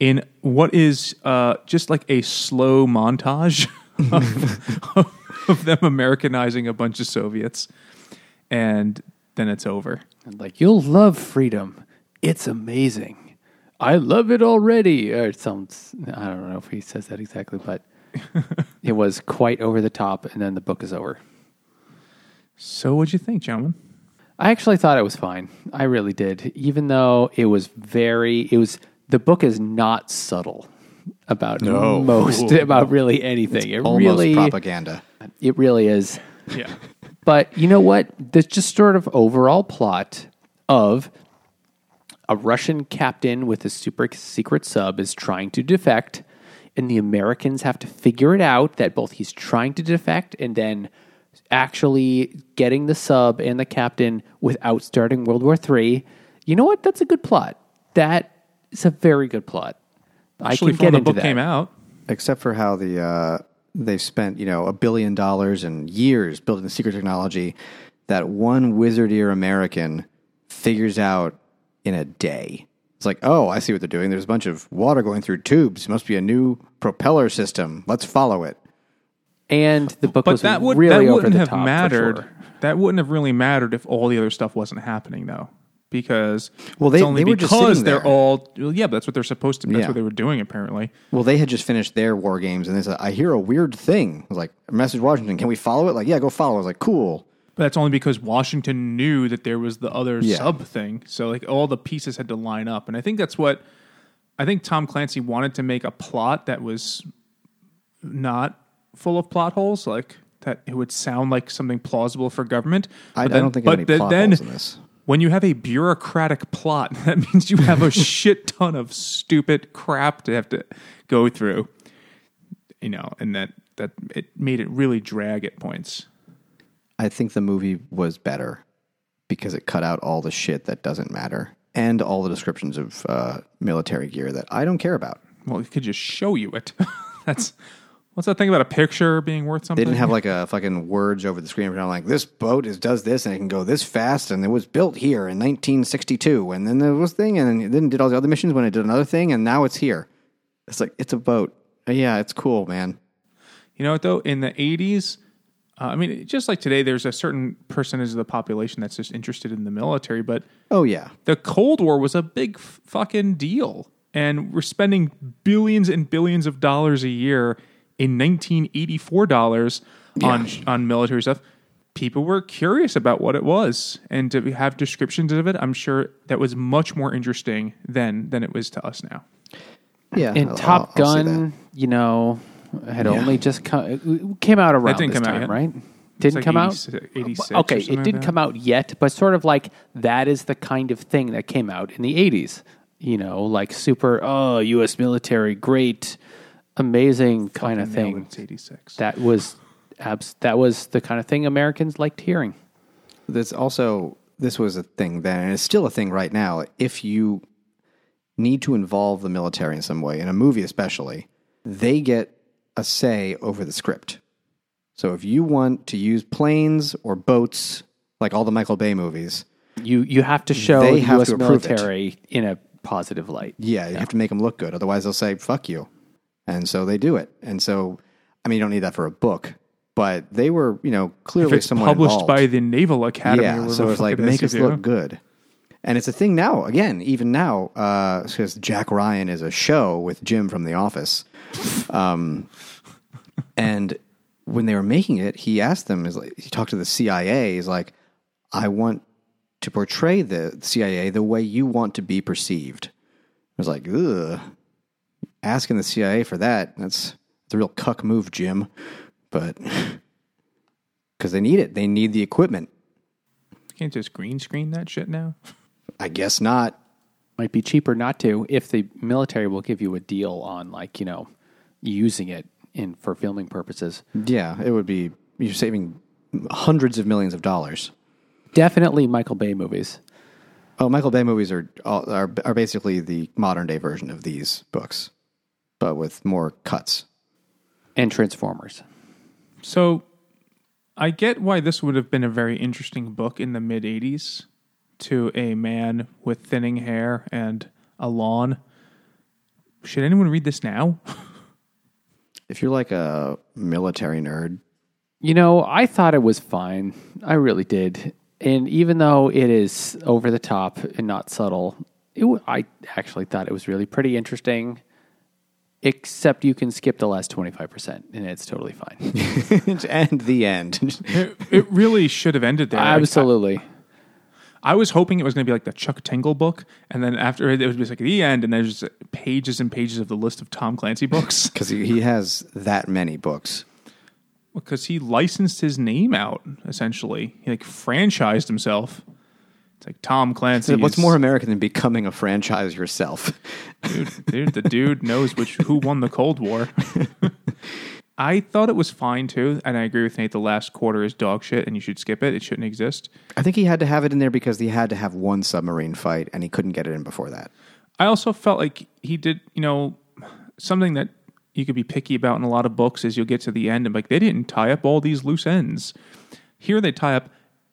in what is uh, just like a slow montage of, of them Americanizing a bunch of Soviets, and then it's over. And like you'll love freedom. It's amazing. I love it already. Or it sounds I don't know if he says that exactly, but it was quite over the top and then the book is over. So, what'd you think, gentlemen? I actually thought it was fine. I really did. Even though it was very it was the book is not subtle about No. most about really anything. It Almost really propaganda. it really is. Yeah. But you know what? There's just sort of overall plot of a Russian captain with a super secret sub is trying to defect, and the Americans have to figure it out that both he's trying to defect and then actually getting the sub and the captain without starting World War III. You know what? That's a good plot. That is a very good plot. Actually, I can before get the into book that. came out, except for how the uh, they've spent you know a billion dollars and years building the secret technology that one wizard ear American figures out in a day. It's like, oh, I see what they're doing. There's a bunch of water going through tubes. Must be a new propeller system. Let's follow it. And the book but was that would really that over wouldn't the have top, for mattered. sure. That wouldn't have really mattered if all the other stuff wasn't happening, though, because Well, it's they- only they because they're all well, yeah, but that's what they're supposed to. Be. That's Yeah. what they were doing apparently. Well, they had just finished their war games, and they said, "I hear a weird thing." I was like, "Message Washington, can we follow it?" Like, yeah, go follow. I was like, "Cool." But that's only because Washington knew that there was the other Yeah. sub thing. So like all the pieces had to line up, and I think that's what I think Tom Clancy wanted to make a plot that was not full of plot holes, like that it would sound like something plausible for government. I, But I then- don't think but any then- plot then holes in this. when you have a bureaucratic plot, that means you have a shit ton of stupid crap to have to go through. You know, and that that it made it really drag at points. I think the movie was better because it cut out all the shit that doesn't matter and all the descriptions of uh, military gear that I don't care about. Well, it could just show you it. That's what's that thing about a picture being worth something? They didn't have like a fucking words over the screen. I'm like, this boat is does this and it can go this fast, and it was built here in 1962, and then there was thing, and then it did all the other missions when it did another thing, and now it's here. It's like it's a boat. Yeah, it's cool, man. You know what though? In the eighties, uh, I mean, just like today, there's a certain percentage of the population that's just interested in the military, but Oh yeah, the Cold War was a big f- fucking deal, and we're spending billions and billions of dollars a year in 1984 dollars on on military stuff. People were curious about what it was, and to have descriptions of it, I'm sure that was much more interesting then than it was to us now. yeah. And I'll- Top I'll- I'll Gun, you know, had only just come came out around didn't this come out time, yet. right? Didn't like come out. 86 86 Okay, it didn't that. come out yet, but sort of like that is the kind of thing that came out in the '80s. You know, like super, oh, U.S. military, great, amazing kind of thing. It's 86. That was abs- that was the kind of thing Americans liked hearing. This also this was a thing then, and it's still a thing right now. If you need to involve the military in some way, in a movie especially, they get a say over the script. So if you want to use planes or boats, like all the Michael Bay movies, You you have to show They the have U.S. to approve it. military in a positive light. yeah, you have to make them look good. Otherwise, they'll say "fuck you," and so they do it. And so, I mean, you don't need that for a book, but they were, you know, if clearly it's someone published involved. by the Naval Academy, yeah, so it's like it make us look good. And it's a thing now, again, even now, because Jack Ryan is a show with Jim from The Office. Um, and when they were making it, he asked them, is like, he talked to the CIA, he's like, I want to portray the CIA the way you want to be perceived. I was like, ugh. Asking the CIA for that, that's the a real cuck move, Jim. But because they need it, they need the equipment. Can't just green screen that shit now. I guess not. Might be cheaper not to if the military will give you a deal on like you know using it in for filming purposes. Yeah, it would be. You're saving hundreds of millions of dollars. Definitely Michael Bay movies. Oh, Michael Bay movies are are are basically the modern day version of these books, but with more cuts. and Transformers. So I get why this would have been a very interesting book in the mid 80s to a man with thinning hair and a lawn. Should anyone read this now? If you're like a military nerd, You know, I thought it was fine. I really did. And even though it is over the top and not subtle, it, w- I actually thought it was really pretty interesting. Except you can skip the last 25% and it's totally fine. and the end. it, it really should have ended there. Like, Absolutely. I, I was hoping it was going to be like the Chuck Tingle book, and then after it, it was just like the end, and there's just pages and pages of the list of Tom Clancy books Because he, he has that many books. because he licensed his name out essentially. He like franchised himself. It's like Tom Clancy. What's more American than becoming a franchise yourself? dude, dude, the dude knows which who won the Cold War. I thought it was fine too, and I agree with Nate. The last quarter is dog shit, and you should skip it. It shouldn't exist. I think he had to have it in there because he had to have one submarine fight, and he couldn't get it in before that. I also felt like he did, you know, something that you could be picky about in a lot of books is you'll get to the end and like they didn't tie up all these loose ends. Here they tie up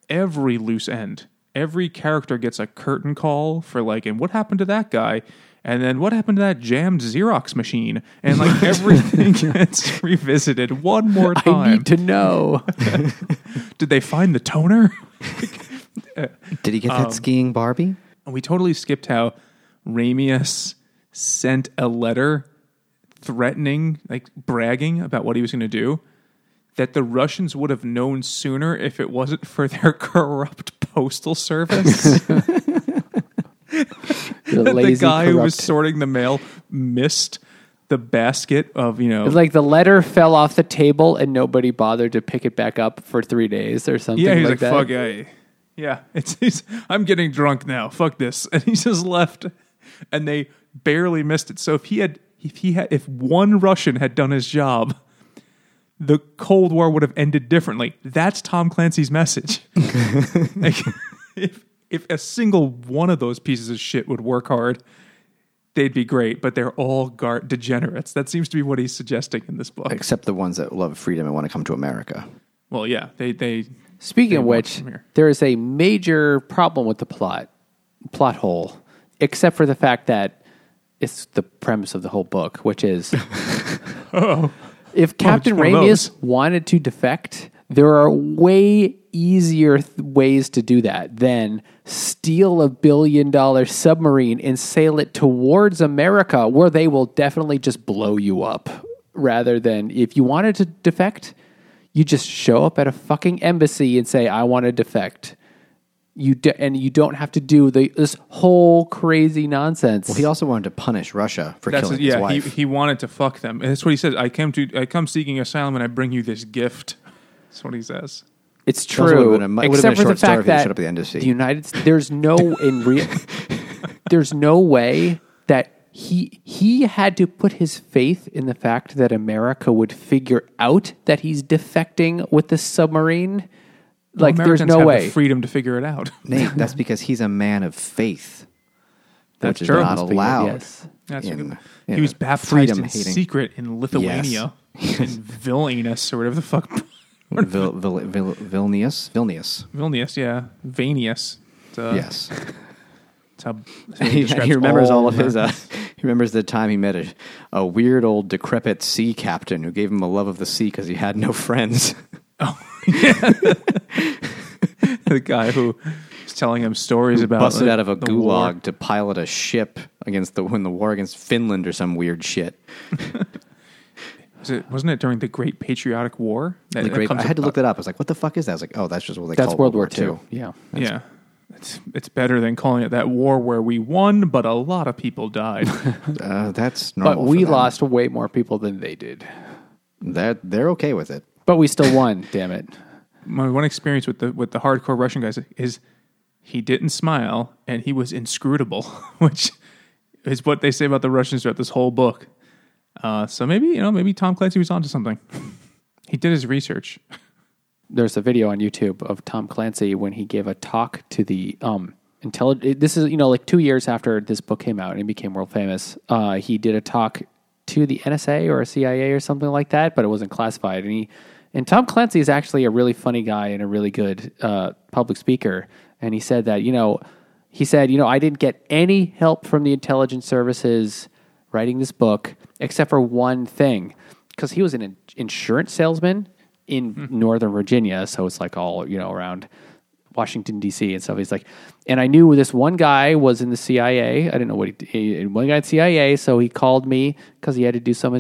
every loose end. Every character gets a curtain call for like, and what happened to that guy? And then what happened to that jammed Xerox machine? And like everything gets revisited one more time. I need to know. Did they find the toner? Did he get that um, skiing Barbie? And we totally skipped how Ramius sent a letter threatening, like bragging about what he was going to do. That the Russians would have known sooner if it wasn't for their corrupt postal service. The, the lazy, guy who was sorting the mail missed the basket of, you know. like the letter fell off the table and nobody bothered to pick it back up for three days or something yeah, he's like, like, that. fuck, I, yeah, it's, he's, I'm getting drunk now. Fuck this. And he just left and they barely missed it. So if he had, if he had, if one Russian had done his job, the Cold War would have ended differently. That's Tom Clancy's message. like, if if a single one of those pieces of shit would work hard, they'd be great. But they're all gar- degenerates. That seems to be what he's suggesting in this book. Except the ones that love freedom and want to come to America. Well, yeah, they they Speaking They of which, there is a major problem with the plot, plot hole, except for the fact that it's the premise of the whole book, which is oh. If Captain of Ramius wanted to defect, there are way easier th- ways to do that than steal a billion dollar submarine and sail it towards America, where they will definitely just blow you up. Rather than if you wanted to defect, you just show up at a fucking embassy and say, "I want to defect." You do, and you don't have to do the this whole crazy nonsense. Well, He also wanted to punish Russia for That's killing yeah. his He, wife. he wanted to fuck them. And that's what he says. I came to I come seeking asylum and I bring you this gift. That's what he says. It's also would've true, been a- would've been except a for the short story fact if he that showed up at the embassy. the United States, there's no in real, there's no way that he he had to put his faith in the fact that America would figure out that he's defecting with the submarine. Like, there's Americans no have way. the freedom to figure it out. Nate, that's because he's a man of faith. That's which is not allowed. yes. That's in- good. in he was a baptized in freedom-hating- secret in Lithuania, in Vilnius or whatever the fuck. Vil, Vil, Vil, Vilnius? Vilnius. Vilnius, yeah, Vanius. It's, uh, yes. it's how- he, he remembers all of his. Uh, he remembers the time he met a, a weird old decrepit sea captain who gave him a love of the sea because he had no friends. the guy who was telling him stories about Busted like, out of a the war. gulag to pilot a ship against the when the war against Finland or some weird shit. Was it, wasn't it during the Great Patriotic War? That, The that great, comes I had to look that up. I was like, "What the fuck is that?" I was like, "Oh, that's just what they That's call World War II. Yeah. Yeah, it's it's better than calling it that war where we won, but a lot of people died. Uh, that's But we for them. lost way more people than they did. That they're okay with it. But we still won. damn it. My one experience with the with the hardcore Russian guys is he didn't smile and he was inscrutable, which is what they say about the Russians throughout this whole book. Uh, so maybe you know maybe Tom Clancy was onto something. he did his research. there's a video on YouTube of Tom Clancy when he gave a talk to the um intelligence. This is you know like two years after this book came out and he became world famous. Uh, he did a talk to the NSA or a CIA or something like that, but it wasn't classified. And he and Tom Clancy is actually a really funny guy and a really good uh, public speaker. And he said that you know he said you know I didn't get any help from the intelligence services writing this book except for one thing because he was an in- insurance salesman in Northern Virginia, so it's like all you know around Washington D.C. and stuff. He's like, and I knew this one guy was in the CIA. I didn't know what he, he one guy at CIA, so he called me because he had to do some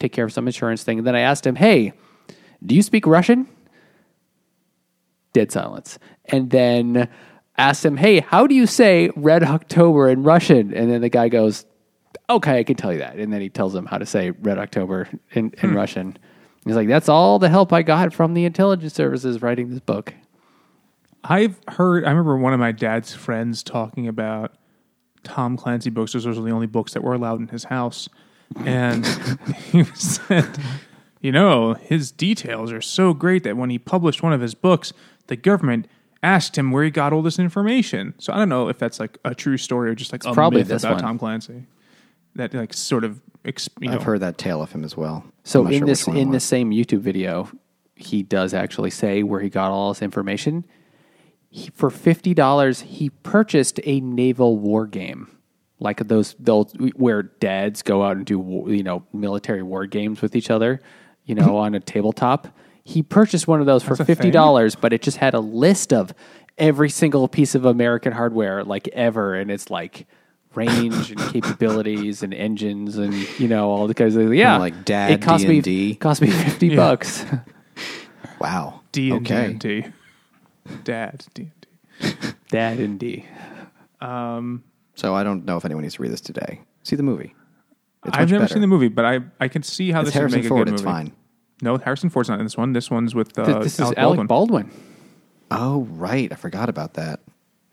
take care of some insurance thing. And then I asked him, "Hey, do you speak Russian?" Dead silence. And then asked him, "Hey, how do you say Red October in Russian?" And then the guy goes, "Okay, I can tell you that." And then he tells him how to say Red October in, in hmm. Russian. He's like, "That's all the help I got from the intelligence services writing this book." I've heard. I remember one of my dad's friends talking about Tom Clancy books. Those were the only books that were allowed in his house, and he said, "You know, his details are so great that when he published one of his books, the government." Asked him where he got all this information. So I don't know if that's like a true story or just like a probably myth this about one. Tom Clancy. That like sort of, exp- you know, I've heard that tale of him as well. So I'm not in sure this which one it in was. this same YouTube video, he does actually say where he got all this information. He, for fifty dollars, he purchased a naval war game, like those those where dads go out and do war- you know military war games with each other, you know, on a tabletop. He purchased one of those for a fifty dollars, but it just had a list of every single piece of American hardware like ever, and it's like range and capabilities and engines and you know all the kinds of yeah like Dad it cost me D&D. cost me 50 bucks wow. D and okay. D, Dad D and D. dad and d um, So I don't know if anyone needs to read this today. See the movie. It's I've never better. seen the movie, but I I can see how It's this would Harrison make a Ford. good It's movie. fine. No, Harrison Ford's not in this one. This one's with uh, Th- this is Alec alec Baldwin. baldwin, Oh right, I forgot about that.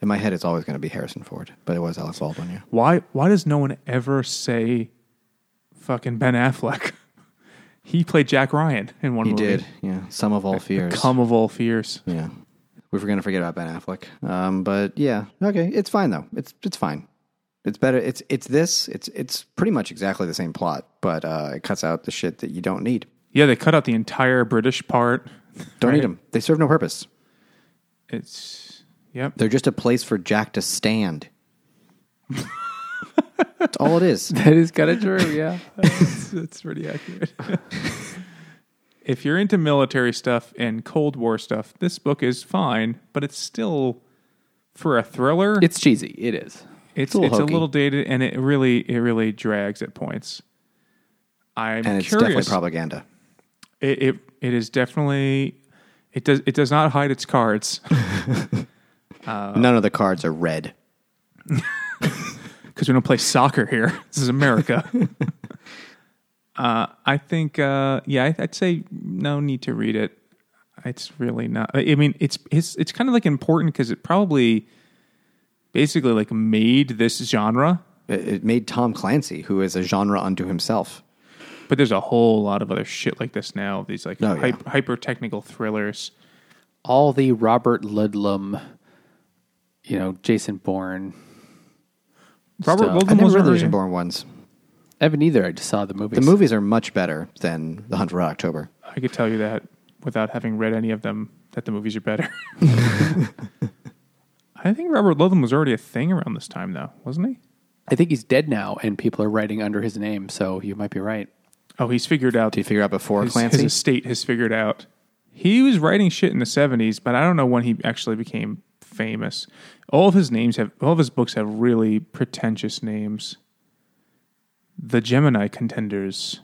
In my head, it's always going to be Harrison Ford, but it was Alec Baldwin. Yeah. Why why does no one ever say fucking Ben Affleck? he played Jack Ryan in one He movie. did. Yeah. Sum of all fears. Come of all fears. Yeah. We were going to forget about Ben Affleck. Um, but yeah, okay, it's fine though. It's it's fine. It's better. It's it's this. It's it's pretty much exactly the same plot, but uh, it cuts out the shit that you don't need. Yeah, they cut out the entire British part. Don't need them. They serve no purpose. It's yep. They're just a place for Jack to stand. That's all it is. that is kind of true yeah that's, that's pretty accurate. if you're into military stuff and Cold War stuff, this book is fine, but it's still for a thriller. it's cheesy it is it's a little it's a little dated, and it really it really drags at points. I'm And it's curious. definitely propaganda. it, it it is definitely it does it does not hide its cards None of the cards are red. because we don't play soccer here. This is America. uh, I think uh, yeah, I, I'd say no need to read it. It's really not. I mean, it's it's it's kind of like important because it probably basically like made this genre. It, it made Tom Clancy, who is a genre unto himself. But there's a whole lot of other shit like this now. These like Oh, yeah. hyper technical thrillers. all the robert ludlum you know jason bourne Robert Stuff. Ludlum I was Jason Bourne ones. I haven't either i just saw the movies The movies are much better than The Hunt for October. I could tell you that without having read any of them, that the movies are better. I think Robert Ludlum was already a thing around this time, though, wasn't he? i think he's dead now and people are writing under his name so you might be right Oh, he's figured out. Did you figure out before his, Clancy? his estate has figured out. He was writing shit in the seventies, but I don't know when he actually became famous. All of his names have, all of his books have really pretentious names. The Gemini Contenders,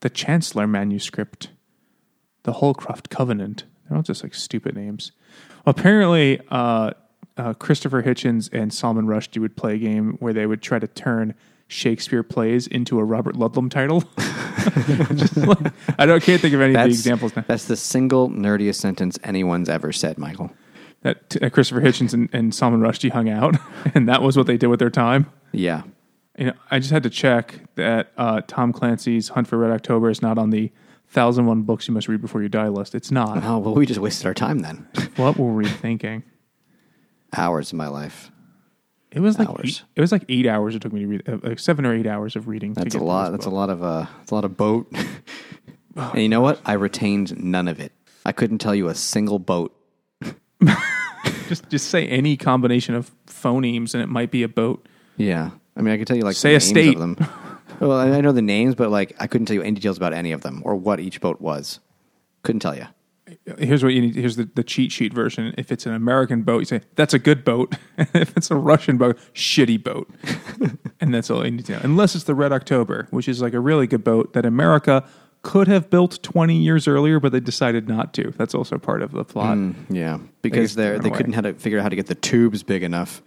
the Chancellor Manuscript, the Holcroft Covenant. They're all just like stupid names. Apparently, uh, uh, Christopher Hitchens and Salman Rushdie would play a game where they would try to turn Shakespeare plays into a Robert Ludlum title. Like- I don't can't think of any of the examples now. That's the single nerdiest sentence anyone's ever said, Michael. That uh, Christopher Hitchens and, and Salman Rushdie hung out, and that was what they did with their time. Yeah. You know, I just had to check that uh, Tom Clancy's Hunt for Red October is not on the thousand one books you must read before you die list. It's not. Oh, well, we just wasted our time then. what were we thinking? Hours of my life. It was like Hours. eight, it was like eight hours. It took me to read uh, like seven or eight hours of reading. to That's a lot. That's a lot of uh, that's a lot of boat. and you know what? I retained none of it. I couldn't tell you a single boat. Just just say any combination of phonemes, and it might be a boat. Yeah, I mean, I could tell you like Say the a names state. of them. well, I I know the names, but like I couldn't tell you any details about any of them or what each boat was. Couldn't tell you. Here's what you need. Here's the, the cheat sheet version. If it's an American boat, you say that's a good boat. if it's a Russian boat, shitty boat. and that's all you need to know. Unless it's the Red October, which is like a really good boat that America could have built 20 years earlier, but they decided not to. That's also part of the plot. Yeah, because they they couldn't how to figure out how to get the tubes big enough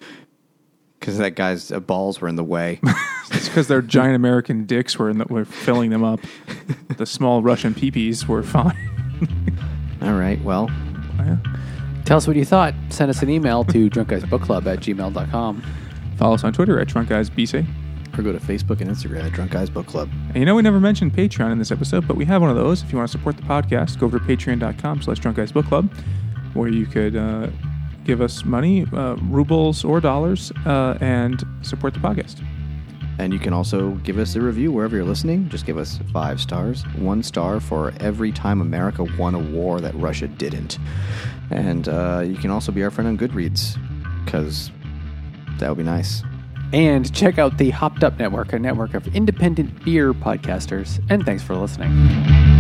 because that guy's uh, balls were in the way. It's because their giant American dicks were in the, were filling them up. the small Russian peepees were fine. All right, well, Yeah. Tell us what you thought. Send us an email to drunkguysbookclub at gmail.com. Follow us on Twitter at Drunk Guys BC. or go to Facebook and Instagram at Drunk Guys Book Club. And you know, we never mentioned Patreon in this episode, but we have one of those. If you want to support the podcast, go over to patreon.com slash drunk guys book club, where you could uh, give us money, uh, rubles or dollars, uh, and support the podcast. And you can also give us a review wherever you're listening. Just give us five stars, one star for every time America won a war that Russia didn't. And uh, you can also be our friend on Goodreads because that would be nice. And check out the Hopped Up Network, a network of independent beer podcasters. And thanks for listening.